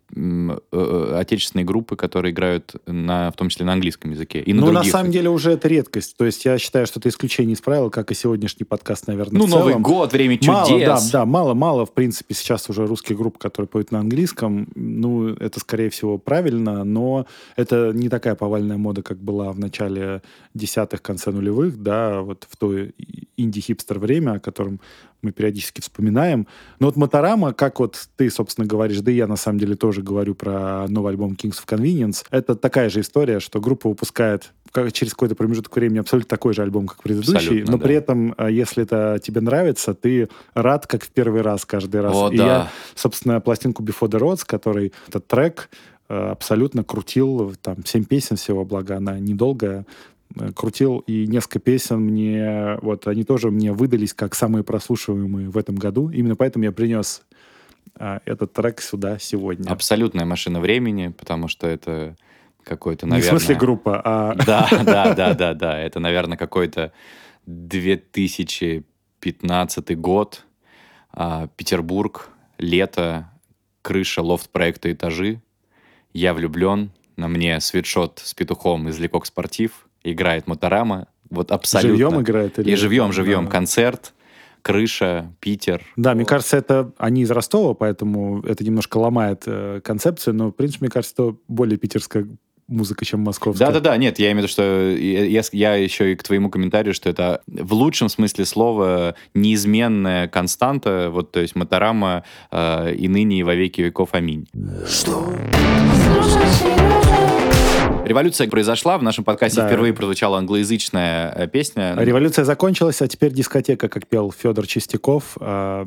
э, отечественные группы, которые играют на, в том числе на английском языке. И на ну, на других. самом деле уже это редкость. То есть я считаю, что это исключение из правил, как и сегодняшний подкаст, наверное, Ну, Новый год, время чудес. Мало, да, да, мало-мало, в принципе, сейчас уже русских групп, которые поют на английском. Ну, это, скорее всего, правильно, но это не такая повальная мода, как была в начале десятых, конце нулевых, да, вот в то инди-хипстер время, о котором мы периодически вспоминаем. Но вот Моторама, как вот ты, собственно, говоришь, да и я на самом деле тоже говорю про новый альбом Kings of Convenience, это такая же история, что группа выпускает как- через какой-то промежуток времени абсолютно такой же альбом, как предыдущий, Абсолютно, но да. при этом, э, если это тебе нравится, ты рад, как в первый раз каждый раз. О, И да. я, собственно, пластинку Before the Roads, который этот трек э, абсолютно крутил, там, семь песен всего, благо она недолгая, крутил, и несколько песен мне, вот, они тоже мне выдались как самые прослушиваемые в этом году. Именно поэтому я принес а, этот трек сюда сегодня. Абсолютная машина времени, потому что это какой-то, Не наверное... в смысле группа, а... <laughs> Да, <laughs> да, да, да, да. Это, наверное, какой-то 2015 год. А, Петербург, лето, крыша лофт-проекта «Этажи». Я влюблен. На мне свитшот с петухом из Лекок Спортив. Играет Моторама. Вот абсолютно. Живьем играет? или- И живьем, живьем. Да. Концерт, крыша, Питер. Да, мне кажется, это они из Ростова, поэтому это немножко ломает э, концепцию, но, в принципе, мне кажется, это более питерская музыка, чем московская. Да-да-да, нет, я имею в виду, что я, я- я еще и к твоему комментарию, что это в лучшем смысле слова неизменная константа, вот, то есть Моторама э, и ныне, и во веки веков, аминь. Слушай, Сережа, Революция произошла, в нашем подкасте Да. впервые прозвучала англоязычная э, песня. Революция закончилась, а теперь дискотека, как пел Федор Чистяков э,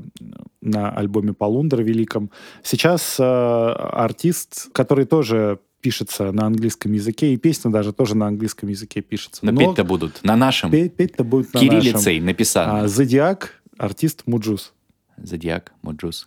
на альбоме «Полундра» великом. Сейчас э, артист, который тоже пишется на английском языке, и песня даже тоже на английском языке пишется. Но петь-то будут на нашем. петь- петь-то будет на Кириллицей нашем. написано. А, Зодиак, артист Mujuice. Зодиак, Моджус.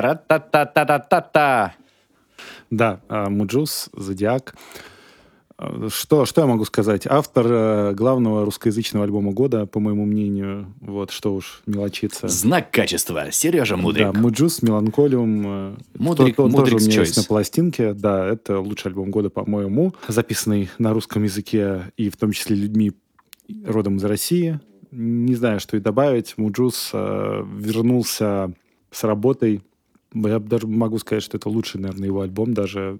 Ра-та-та-та-та-та-та. Да, а, Mujuice, Зодиак. Что, что я могу сказать? Автор э, главного русскоязычного альбома года, по моему мнению, вот, что уж мелочиться. Знак качества. Сережа Мудрик. Да, Mujuice, Melancholium. Мудрик- то- он тоже у меня есть на пластинке. Да, это лучший альбом года, по-моему, записанный на русском языке и в том числе людьми родом из России. Не знаю, что и добавить. Mujuice э, вернулся с работой. Я даже могу сказать, что это лучший, наверное, его альбом, даже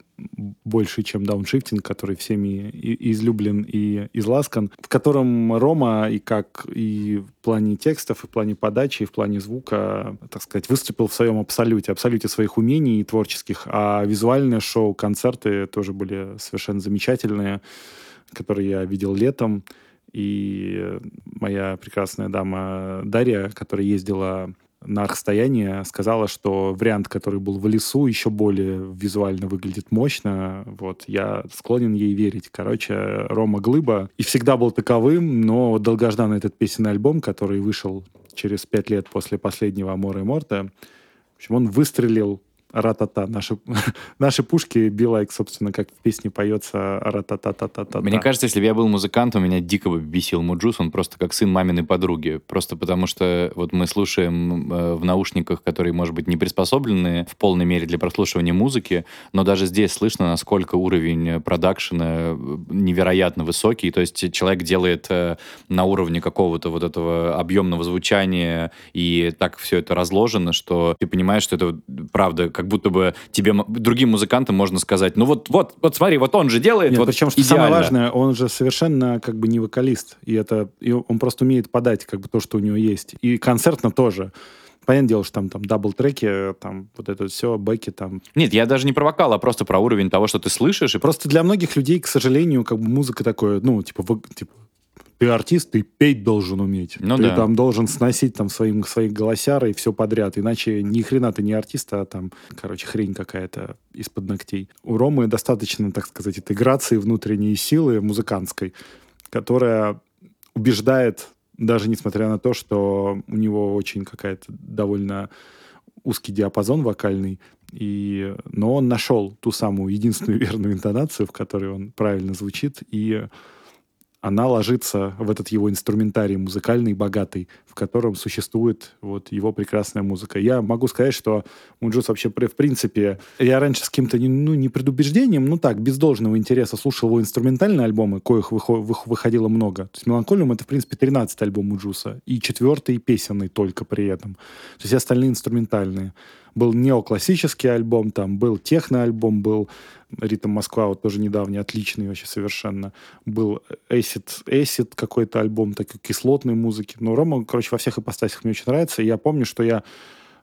больше, чем Дауншифтинг, который всеми и- излюблен и изласкан, в котором Рома и как и в плане текстов, и в плане подачи, и в плане звука, так сказать, выступил в своем абсолюте, абсолюте своих умений творческих, а визуальное шоу, концерты тоже были совершенно замечательные, которые я видел летом. И моя прекрасная дама Дарья, которая ездила на расстояние, сказала, что вариант, который был в лесу, еще более визуально выглядит мощно. Вот, я склонен ей верить. Короче, Рома Глыба и всегда был таковым, но долгожданный этот песенный альбом, который вышел через пять лет после последнего Амора и Морта, в общем, он выстрелил ратата. Наши, <laughs> наши пушки Билайк, собственно, как в песне поется ратата-та-та-та. Мне кажется, если бы я был музыкантом, меня дико бы бесил Mujuice, он просто как сын маминой подруги. Просто потому что вот мы слушаем э, в наушниках, которые, может быть, не приспособлены в полной мере для прослушивания музыки, но даже здесь слышно, насколько уровень продакшена э, невероятно высокий. То есть человек делает э, на уровне какого-то вот этого объемного звучания, и так все это разложено, что ты понимаешь, что это правда, как будто бы тебе другим музыкантам можно сказать, ну вот, вот, вот смотри, вот он же делает, Нет, вот причем, что самое идеально. важное, он же совершенно как бы не вокалист. И это и он просто умеет подать как бы то, что у него есть. И концертно тоже. Понятное дело, что там, там double-треки, там вот это все, бэки там. Нет, я даже не про вокал, а просто про уровень того, что ты слышишь. И Просто для многих людей, к сожалению, как бы музыка такое, ну, типа, типа ты артист, ты петь должен уметь. Ну ты да. там должен сносить там своим, свои голосяры и все подряд. Иначе ни хрена ты не артист, а там, короче, хрень какая-то из-под ногтей. У Ромы достаточно, так сказать, интеграции внутренней силы музыкантской, которая убеждает, даже несмотря на то, что у него очень какая-то довольно узкий диапазон вокальный, и, но он нашел ту самую единственную <laughs> верную интонацию, в которой он правильно звучит, и она ложится в этот его инструментарий музыкальный, богатый, котором существует вот его прекрасная музыка. Я могу сказать, что Mujuice вообще, в принципе, я раньше с каким-то, не- ну, не предубеждением, ну так, без должного интереса слушал его инструментальные альбомы, коих выхо- вых- выходило много. То есть «Меланколиум» — это, в принципе, 13 альбом Mujuice'а, и четвертый песенный только при этом. То есть остальные инструментальные. Был неоклассический альбом, там был техно-альбом, был Ритм Москва, вот тоже недавний, отличный вообще совершенно. Был Acid, Acid какой-то альбом такой кислотной музыки. Но Рома, короче, во всех ипостасях мне очень нравится. И я помню, что я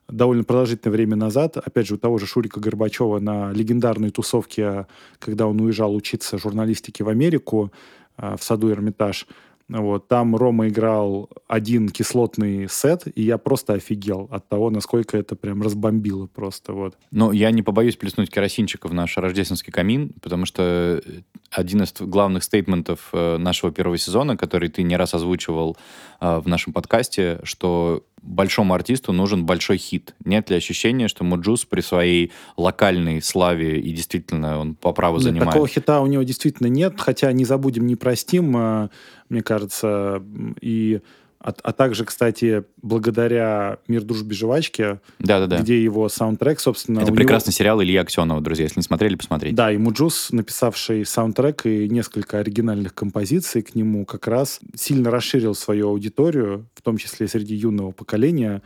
довольно продолжительное время назад, опять же, у того же Шурика Горбачева на легендарной тусовке, когда он уезжал учиться журналистике в Америку, а, в саду Эрмитаж, вот, там Рома играл один кислотный сет, и я просто офигел от того, насколько это прям разбомбило просто, вот. Но я не побоюсь плеснуть керосинчика в наш рождественский камин, потому что э, один из главных стейтментов э, нашего первого сезона, который ты не раз озвучивал э, в нашем подкасте, что большому артисту нужен большой хит. Нет ли ощущения, что Муджус при своей локальной славе и действительно он по праву Нет, занимает? такого хита у него действительно нет, хотя не забудем, не простим, а, мне кажется, и а, а также, кстати, благодаря «Мир, дружбе, жвачке», Да-да-да. где его саундтрек, собственно... Это у него- прекрасный сериал Ильи Аксенова, друзья. Если не смотрели, посмотрите. Да, и Муджус, написавший саундтрек и несколько оригинальных композиций к нему, как раз сильно расширил свою аудиторию, в том числе среди юного поколения,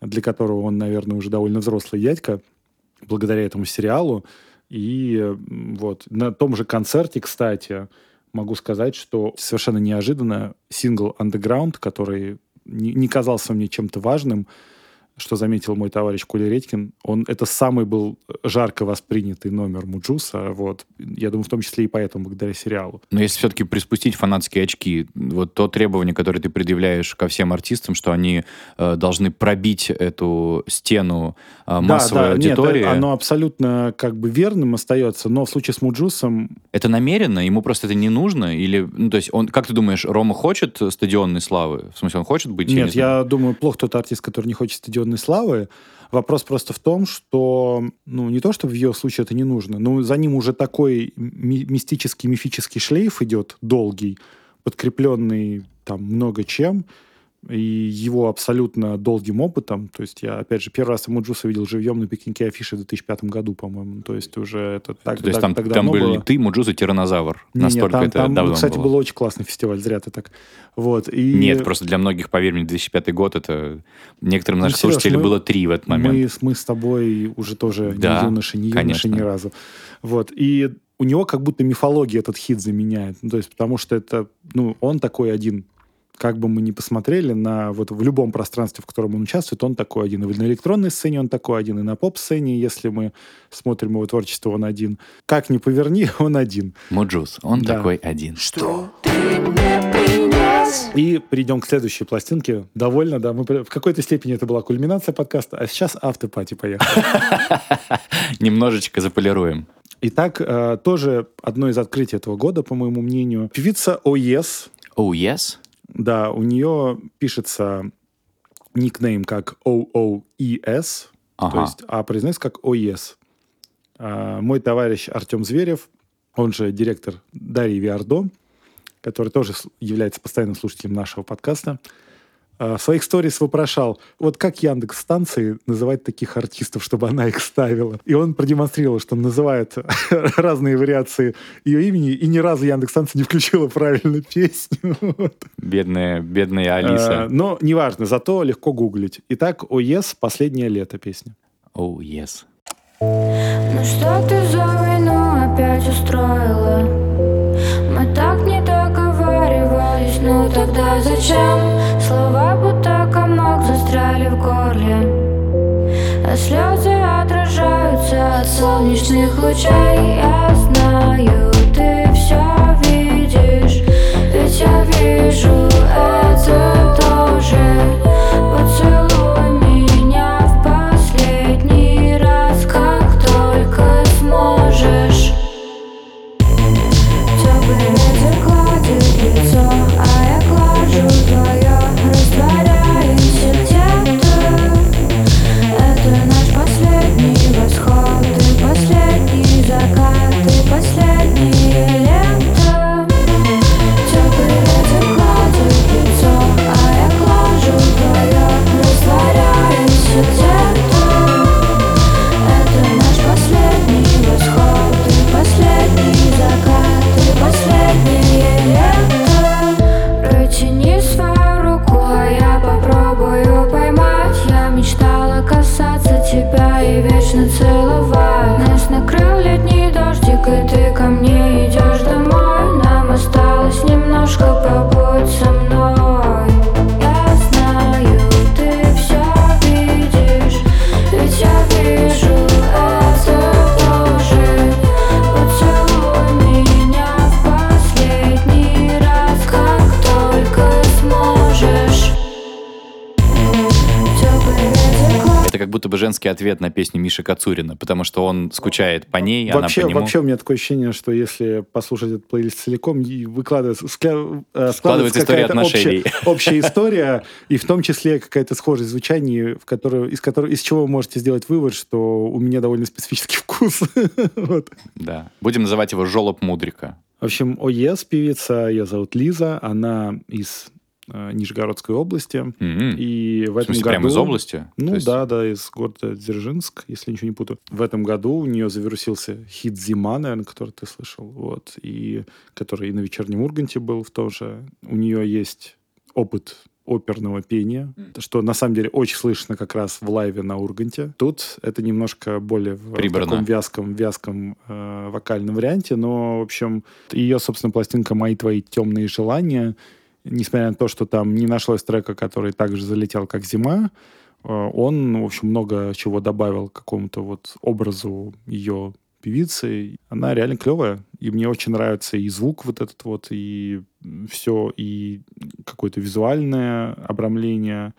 для которого он, наверное, уже довольно взрослый дядька, благодаря этому сериалу. И вот на том же концерте, кстати, могу сказать, что совершенно неожиданно сингл Underground, который не, не казался мне чем-то важным, что заметил мой товарищ Коля Редькин, он это самый был жарко воспринятый номер Муджуса, вот. Я думаю, в том числе и поэтому, благодаря сериалу. Но если все-таки приспустить фанатские очки, вот то требование, которое ты предъявляешь ко всем артистам, что они э, должны пробить эту стену э, массовой да, да, аудитории, Нет, оно абсолютно как бы верным остается, но в случае с Муджусом это намеренно? Ему просто это не нужно? Или, ну, то есть, он, как ты думаешь, Рома хочет стадионной славы? В смысле, он хочет быть? Нет, не знаю, я думаю, плохо тот артист, который не хочет стадионной славы. Вопрос просто в том, что, ну, не то, что в ее случае это не нужно, но за ним уже такой ми- мистический, мифический шлейф идет, долгий, подкрепленный там много чем, и его абсолютно долгим опытом. То есть я, опять же, первый раз Муджуса видел живьем на пикнике афиши в 2005 году, по-моему. То есть уже это так, То есть так- там, так там были было. ты, Муджус и Тиранозавр. Не-не, Настолько там, это там, давно кстати, было. был очень классный фестиваль, зря ты так. Вот, и Нет, просто для многих, поверь мне, 2005 год, это некоторым Ну, наших Серёж, слушателей мы- было три в этот момент. Мы, с- мы с тобой уже тоже Да, не юноши, не юноши конечно. ни разу. Вот. И у него как будто мифология этот хит заменяет. Ну, то есть, потому что это, ну, он такой один. Как бы мы ни посмотрели на вот в любом пространстве, в котором он участвует, он такой один. И на электронной сцене он такой один, и на поп-сцене, если мы смотрим его творчество, он один. Как ни поверни, <laughs> он один. Муджус, он Да. такой один. Что ты мне принес? И перейдем к следующей пластинке. Довольно, да. Мы в какой-то степени это была кульминация подкаста, а сейчас афтепати поехали. <laughs> Немножечко заполируем. Итак, э, тоже одно из открытий этого года, по моему мнению. Певица ОЕС, Oh, yes? Да, у нее пишется никнейм как OOES, то Ага. есть, а произносится как ОЕС. А, Мой товарищ Артем Зверев, он же директор Дарьи Виардо, который тоже является постоянным слушателем нашего подкаста, в своих сторис вопрошал, вот как Яндекс станции называть таких артистов, чтобы она их ставила. И он продемонстрировал, что он называет <laughs> разные вариации ее имени, и ни разу Яндекс станция не включила правильно песню. <laughs> Бедная, бедная Э, Алиса. Но неважно, зато легко гуглить. Итак, ОЕС «Последнее лето» песня. Oh, yes. Ну что ты за войну опять устроила? Мы так не ну тогда зачем? Слова будто комок застряли в горле. А слезы отражаются от солнечных лучей. Я знаю, ты все видишь. Ведь я вижу это тоже женский ответ на песню Миши Кацурина, потому что он скучает по ней, Вообще, она по нему. вообще у меня такое ощущение, что если послушать этот плейлист целиком, выкладывается, скля- э, Складывается история какая-то общая, отношений. общая история, и в том числе какая-то схожесть звучания, в которую, из, которой, из чего вы можете сделать вывод, что у меня довольно специфический <laughs> вкус. Вот. Да. Будем называть его Жолоб Мудрика. В общем, ОЕС певица, ее зовут Лиза, она из Нижегородской области. М. И в В этом смысле, году... прямо из области? Ну есть- да, да, из города Дзержинск, если ничего не путаю. В этом году у нее завирусился хит «Зима», наверное, который ты слышал, вот, и который и на «Вечернем Урганте» был в том же. У нее есть опыт оперного пения, что на самом деле очень слышно как раз в лайве на Урганте. Тут это немножко более в Прибрано. таком вязком, вязком э, вокальном варианте, но, в общем, ее, собственно, пластинка «Мои твои темные желания», несмотря на то, что там не нашлось трека, который также залетел, как «Зима», э, он, в общем, много чего добавил к какому-то вот образу ее певицы. Она реально клевая, и мне очень нравится и звук вот этот вот, и все, и какое-то визуальное обрамление.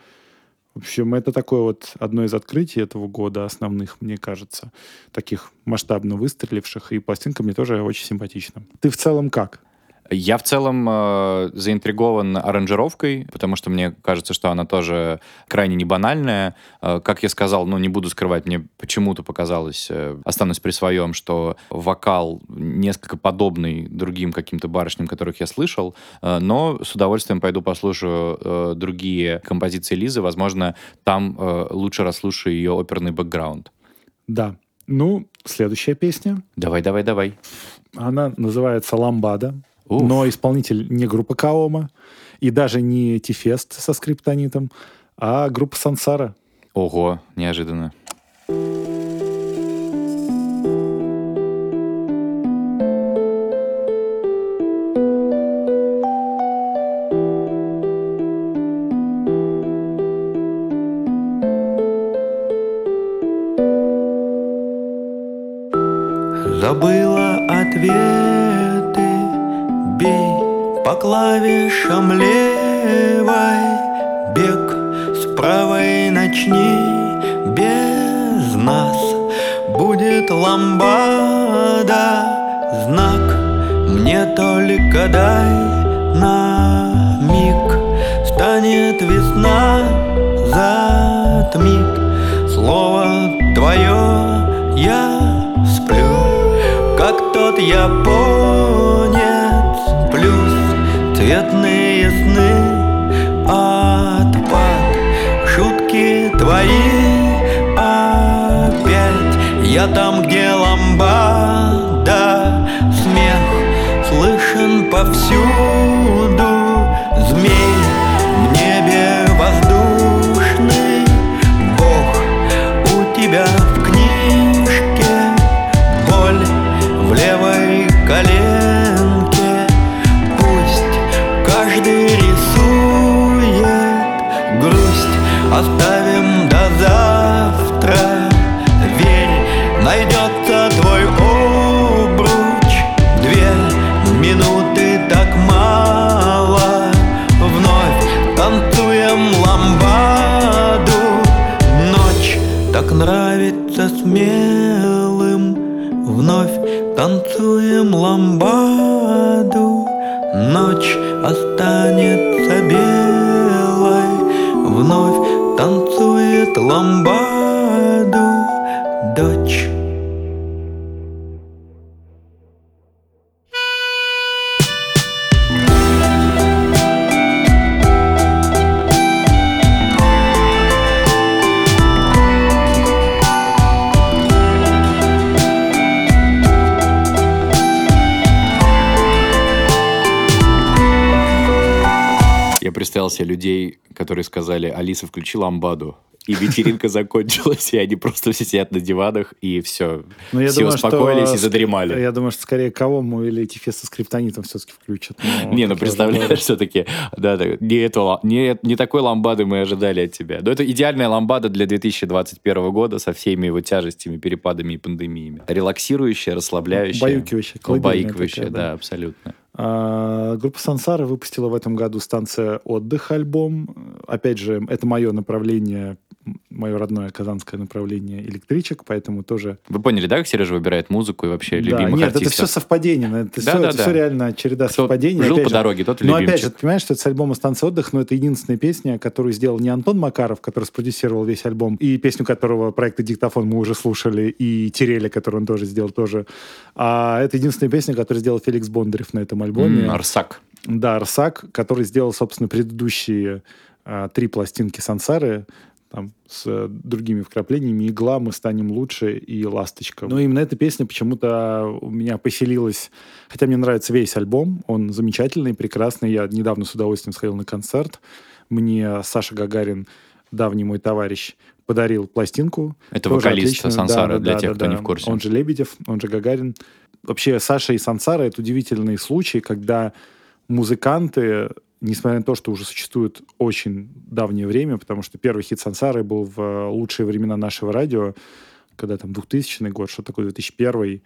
В общем, это такое вот одно из открытий этого года основных, мне кажется, таких масштабно выстреливших, и пластинка мне тоже очень симпатична. Ты в целом как? Я в целом э, заинтригован аранжировкой, потому что мне кажется, что она тоже крайне не банальная. Э, как я сказал, ну, не буду скрывать, мне почему-то показалось, э, останусь при своем, что вокал несколько подобный другим каким-то барышням, которых я слышал, э, но с удовольствием пойду послушаю э, другие композиции Лизы. Возможно, там э, лучше расслушаю ее оперный бэкграунд. Да. Ну, следующая песня. Давай, давай, давай. Она называется «Ламбада». Уф. Но исполнитель не группа Каома и даже не Тифест со скриптонитом, а группа Сансара. Ого, неожиданно. Вновь танцуем ламбаду. Ночь останется белой Вновь танцует ламбаду. Дочь людей, которые сказали, Алиса, включи ламбаду. И вечеринка <laughs> закончилась, и они просто все сидят на диванах, и все. Но я все думаю, что успокоились и ск- задремали. Я думаю, что скорее Каому или Тифест со скриптонитом все-таки включат. <laughs> Не, ну представляешь, все-таки, да, да, не, ла- не, не такой ламбады мы ожидали от тебя. Но это идеальная ламбада для 2021 года со всеми его тяжестями, перепадами и пандемиями. Релаксирующая, расслабляющая. Убаюкивающая, колыбельная Убаюкивающая, такая, да. да, абсолютно. А, Группа Сансара выпустила в этом году станция «Отдых» альбом. Опять же, это мое направление, мое родное казанское направление электричек, поэтому тоже... Вы поняли, да, как Сережа выбирает музыку и вообще Да, любимых нет, артистов? это все совпадение, это, Да, все, да, это да. все реально череда Кто совпадений. жил Опять по же, дороге, тот и Но опять любимчик. же, ты понимаешь, что это с альбома «Станция отдых», но это единственная песня, которую сделал не Антон Макаров, который спродюсировал весь альбом, и песню которого проекта «Диктофон» мы уже слушали, и «Тереля», которую он тоже сделал тоже. А это единственная песня, которую сделал Феликс Бондарев на этом альбоме. М, Арсак. Да, Арсак, который сделал, собственно, предыдущие а, три пластинки Сансары, там, с э, другими вкраплениями. «Игла», «Мы станем лучше» и «Ласточка». Но именно эта песня почему-то у меня поселилась... Хотя мне нравится весь альбом, он замечательный, прекрасный. Я недавно с удовольствием сходил на концерт. Мне Саша Гагарин, давний мой товарищ, подарил пластинку. Это Тоже вокалист отличную. Сансары, Да, да, для да, тех, да, кто не да. в курсе. Он же Лебедев, он же Гагарин. Вообще Саша и Сансара — это удивительный случай, когда музыканты, несмотря на то, что уже существует очень давнее время, потому что первый хит Сансары был в э, лучшие времена нашего радио, когда там 2000 год, что такое 2001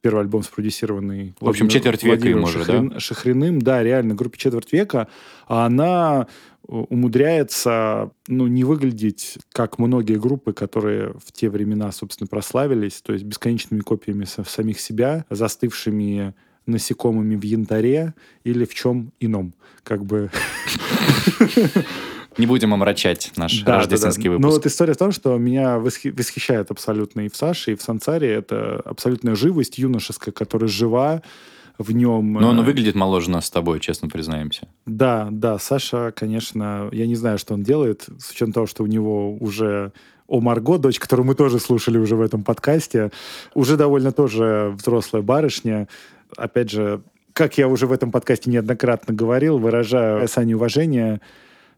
первый альбом спродюсированный В общем, Владимиром- четверть века Владимиром ему уже, Шахрин- Шахриным, да, реально, группе четверть века, а она э, умудряется ну, не выглядеть как многие группы, которые в те времена, собственно, прославились, то есть бесконечными копиями самих себя, застывшими насекомыми в янтаре или в чем ином. Как бы... Не будем омрачать наш Да, рождественский да, да. выпуск. Ну вот история в том, что меня восхи- восхищает абсолютно и в Саше, и в Сансаре. Это абсолютная живость юношеская, которая жива в нем. Но он э, выглядит моложе нас с тобой, честно признаемся. Да, да, Саша, конечно, я не знаю, что он делает, с учетом того, что у него уже о Марго, дочь, которую мы тоже слушали уже в этом подкасте, уже довольно тоже взрослая барышня. Опять же, как я уже в этом подкасте неоднократно говорил, выражаю Сане уважение,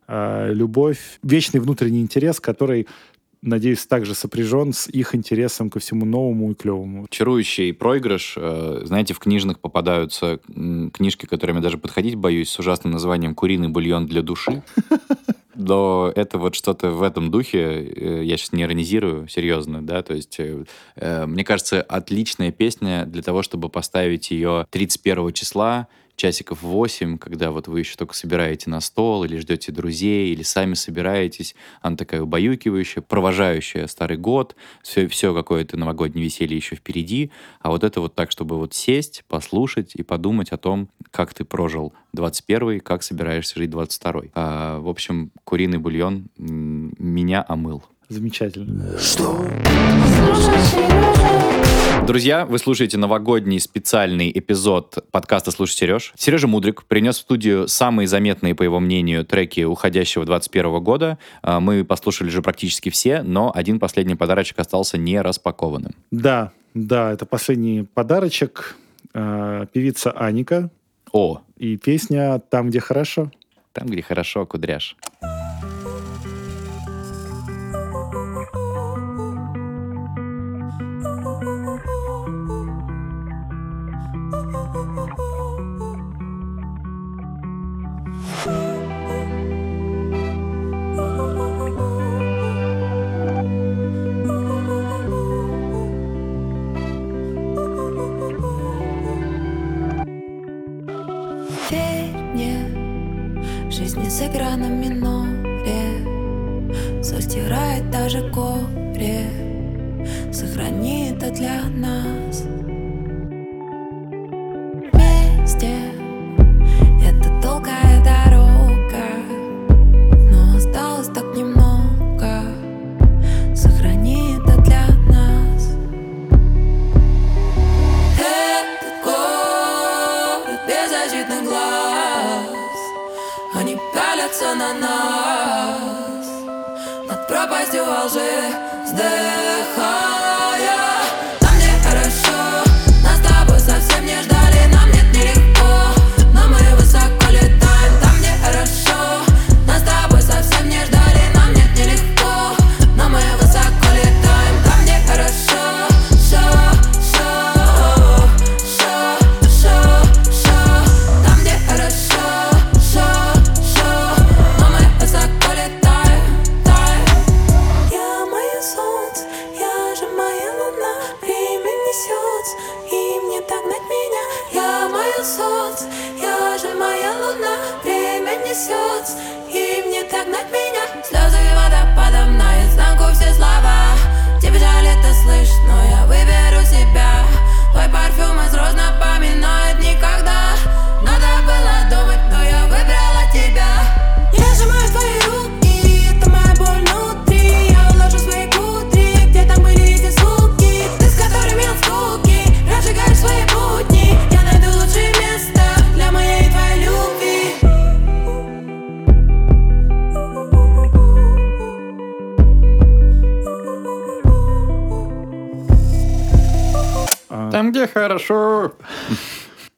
э, любовь, вечный внутренний интерес, который, надеюсь, также сопряжен с их интересом ко всему новому и клевому. Чарующий проигрыш. Э, Знаете, в книжных попадаются книжки, которыми даже подходить боюсь, с ужасным названием «Куриный бульон для души». <laughs> Но это вот что-то в этом духе, э, я сейчас не иронизирую, серьезно, да, то есть, э, мне кажется, отличная песня для того, чтобы поставить ее 31 числа, часиков 8, когда вот вы еще только собираете на стол, или ждете друзей, или сами собираетесь. Она такая убаюкивающая, провожающая старый год, все, все какое-то новогоднее веселье еще впереди. А вот это вот так, чтобы вот сесть, послушать и подумать о том, как ты прожил 21 как собираешься жить 22 А, в общем, куриный бульон меня омыл. Замечательно. Друзья, вы слушаете новогодний специальный эпизод подкаста «Слушай, Сереж». Сережа Мудрик принес в студию самые заметные, по его мнению, треки уходящего 21 года. А, Мы послушали же практически все, но один последний подарочек остался не распакованным. Да, да, это последний подарочек. Э, Певица Аника О, и песня «Там, где хорошо». там, где хорошо, кудряш. Верь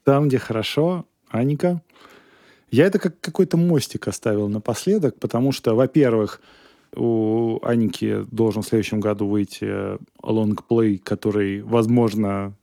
Там, где хорошо, Аника. Я это как какой-то мостик оставил напоследок, потому что, во-первых, у Аники должен в следующем году выйти лонгплей, который, возможно,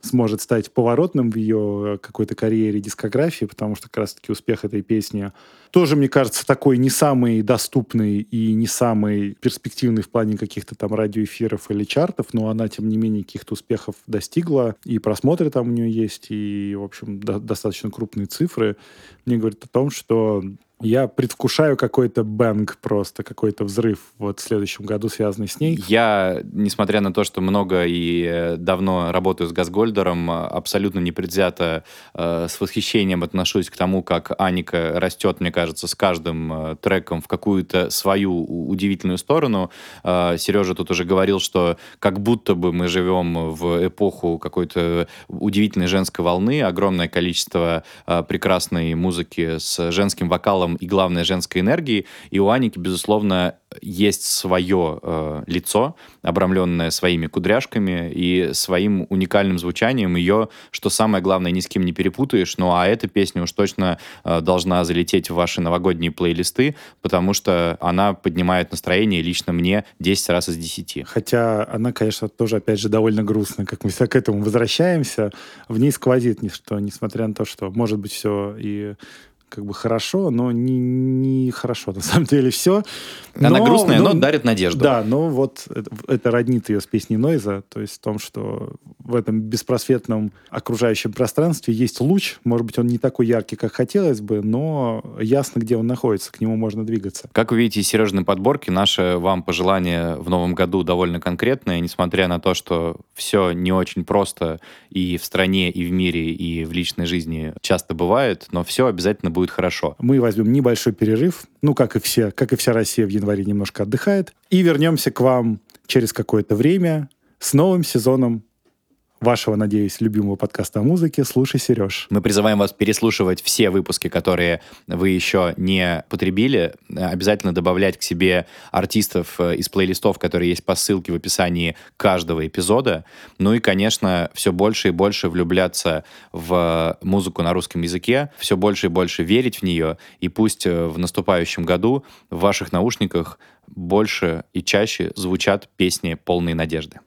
сможет стать поворотным в ее какой-то карьере дискографии, потому что как раз-таки успех этой песни тоже, мне кажется, такой не самый доступный и не самый перспективный в плане каких-то там радиоэфиров или чартов, но она, тем не менее, каких-то успехов достигла, и просмотры там у нее есть, и, в общем, до- достаточно крупные цифры. Мне говорят о том, что Я предвкушаю какой-то бэнг просто, какой-то взрыв вот в следующем году, связанный с ней. Я, несмотря на то, что много и э, давно работаю с Газгольдером, абсолютно непредвзято э, с восхищением отношусь к тому, как Аника растет, мне кажется, с каждым э, треком в какую-то свою удивительную сторону. Э, Сережа тут уже говорил, что как будто бы мы живем в эпоху какой-то удивительной женской волны, огромное количество э, прекрасной музыки с женским вокалом и, главное, женской энергией. И у Аники, безусловно, есть свое э, лицо, обрамленное своими кудряшками и своим уникальным звучанием. Ее, что самое главное, ни с кем не перепутаешь. Ну а эта песня уж точно э, должна залететь в ваши новогодние плейлисты, потому что она поднимает настроение лично мне 10 раз из 10. Хотя она, конечно, тоже, опять же, довольно грустная, как мы всегда к этому возвращаемся. В ней сквозит ничто, несмотря на то, что может быть все и как бы хорошо, но не, не хорошо на самом деле все. Она грустная, но дарит надежду. Да, но вот это, это роднит ее с песней Нойза, то есть в том, что в этом беспросветном окружающем пространстве есть луч, может быть, он не такой яркий, как хотелось бы, но ясно, где он находится, к нему можно двигаться. Как вы видите из Сережной подборки, наше вам пожелание в новом году довольно конкретное, несмотря на то, что все не очень просто и в стране, и в мире, и в личной жизни часто бывает, но все обязательно будет хорошо. Мы возьмем небольшой перерыв, ну, как и все, как и вся Россия в январе немножко отдыхает, и вернемся к вам через какое-то время с новым сезоном вашего, надеюсь, любимого подкаста о музыке «Слушай, Сереж». Мы призываем вас переслушивать все выпуски, которые вы еще не потребили. Обязательно добавлять к себе артистов э, из плейлистов, которые есть по ссылке в описании каждого эпизода. Ну и, конечно, все больше и больше влюбляться в музыку на русском языке, все больше и больше верить в нее. И пусть э, в наступающем году в ваших наушниках больше и чаще звучат песни полные надежды.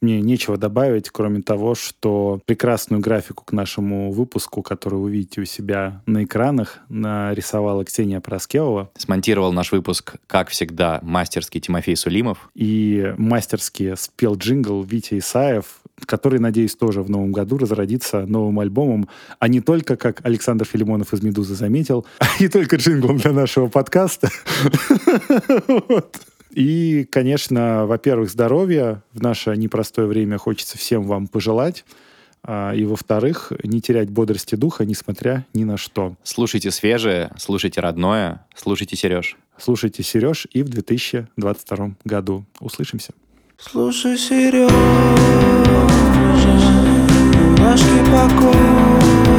Мне нечего добавить, кроме того, что прекрасную графику к нашему выпуску, который вы видите у себя на экранах, нарисовала Ксения Проскевова. Смонтировал наш выпуск, как всегда, мастерский Тимофей Сулимов. И мастерски спел джингл Витя Исаев, который, надеюсь, тоже в новом году разродится новым альбомом, а не только, как Александр Филимонов из «Медузы» заметил, <laughs> а не только джинглом для нашего подкаста. <laughs> Вот. И, конечно, во-первых, здоровья в наше непростое время хочется всем вам пожелать. А, И, во-вторых, не терять бодрости духа, несмотря ни на что. Слушайте свежее, слушайте родное, слушайте Сереж. Слушайте Сереж и в 2022 году. Услышимся. Слушай, немножко покой.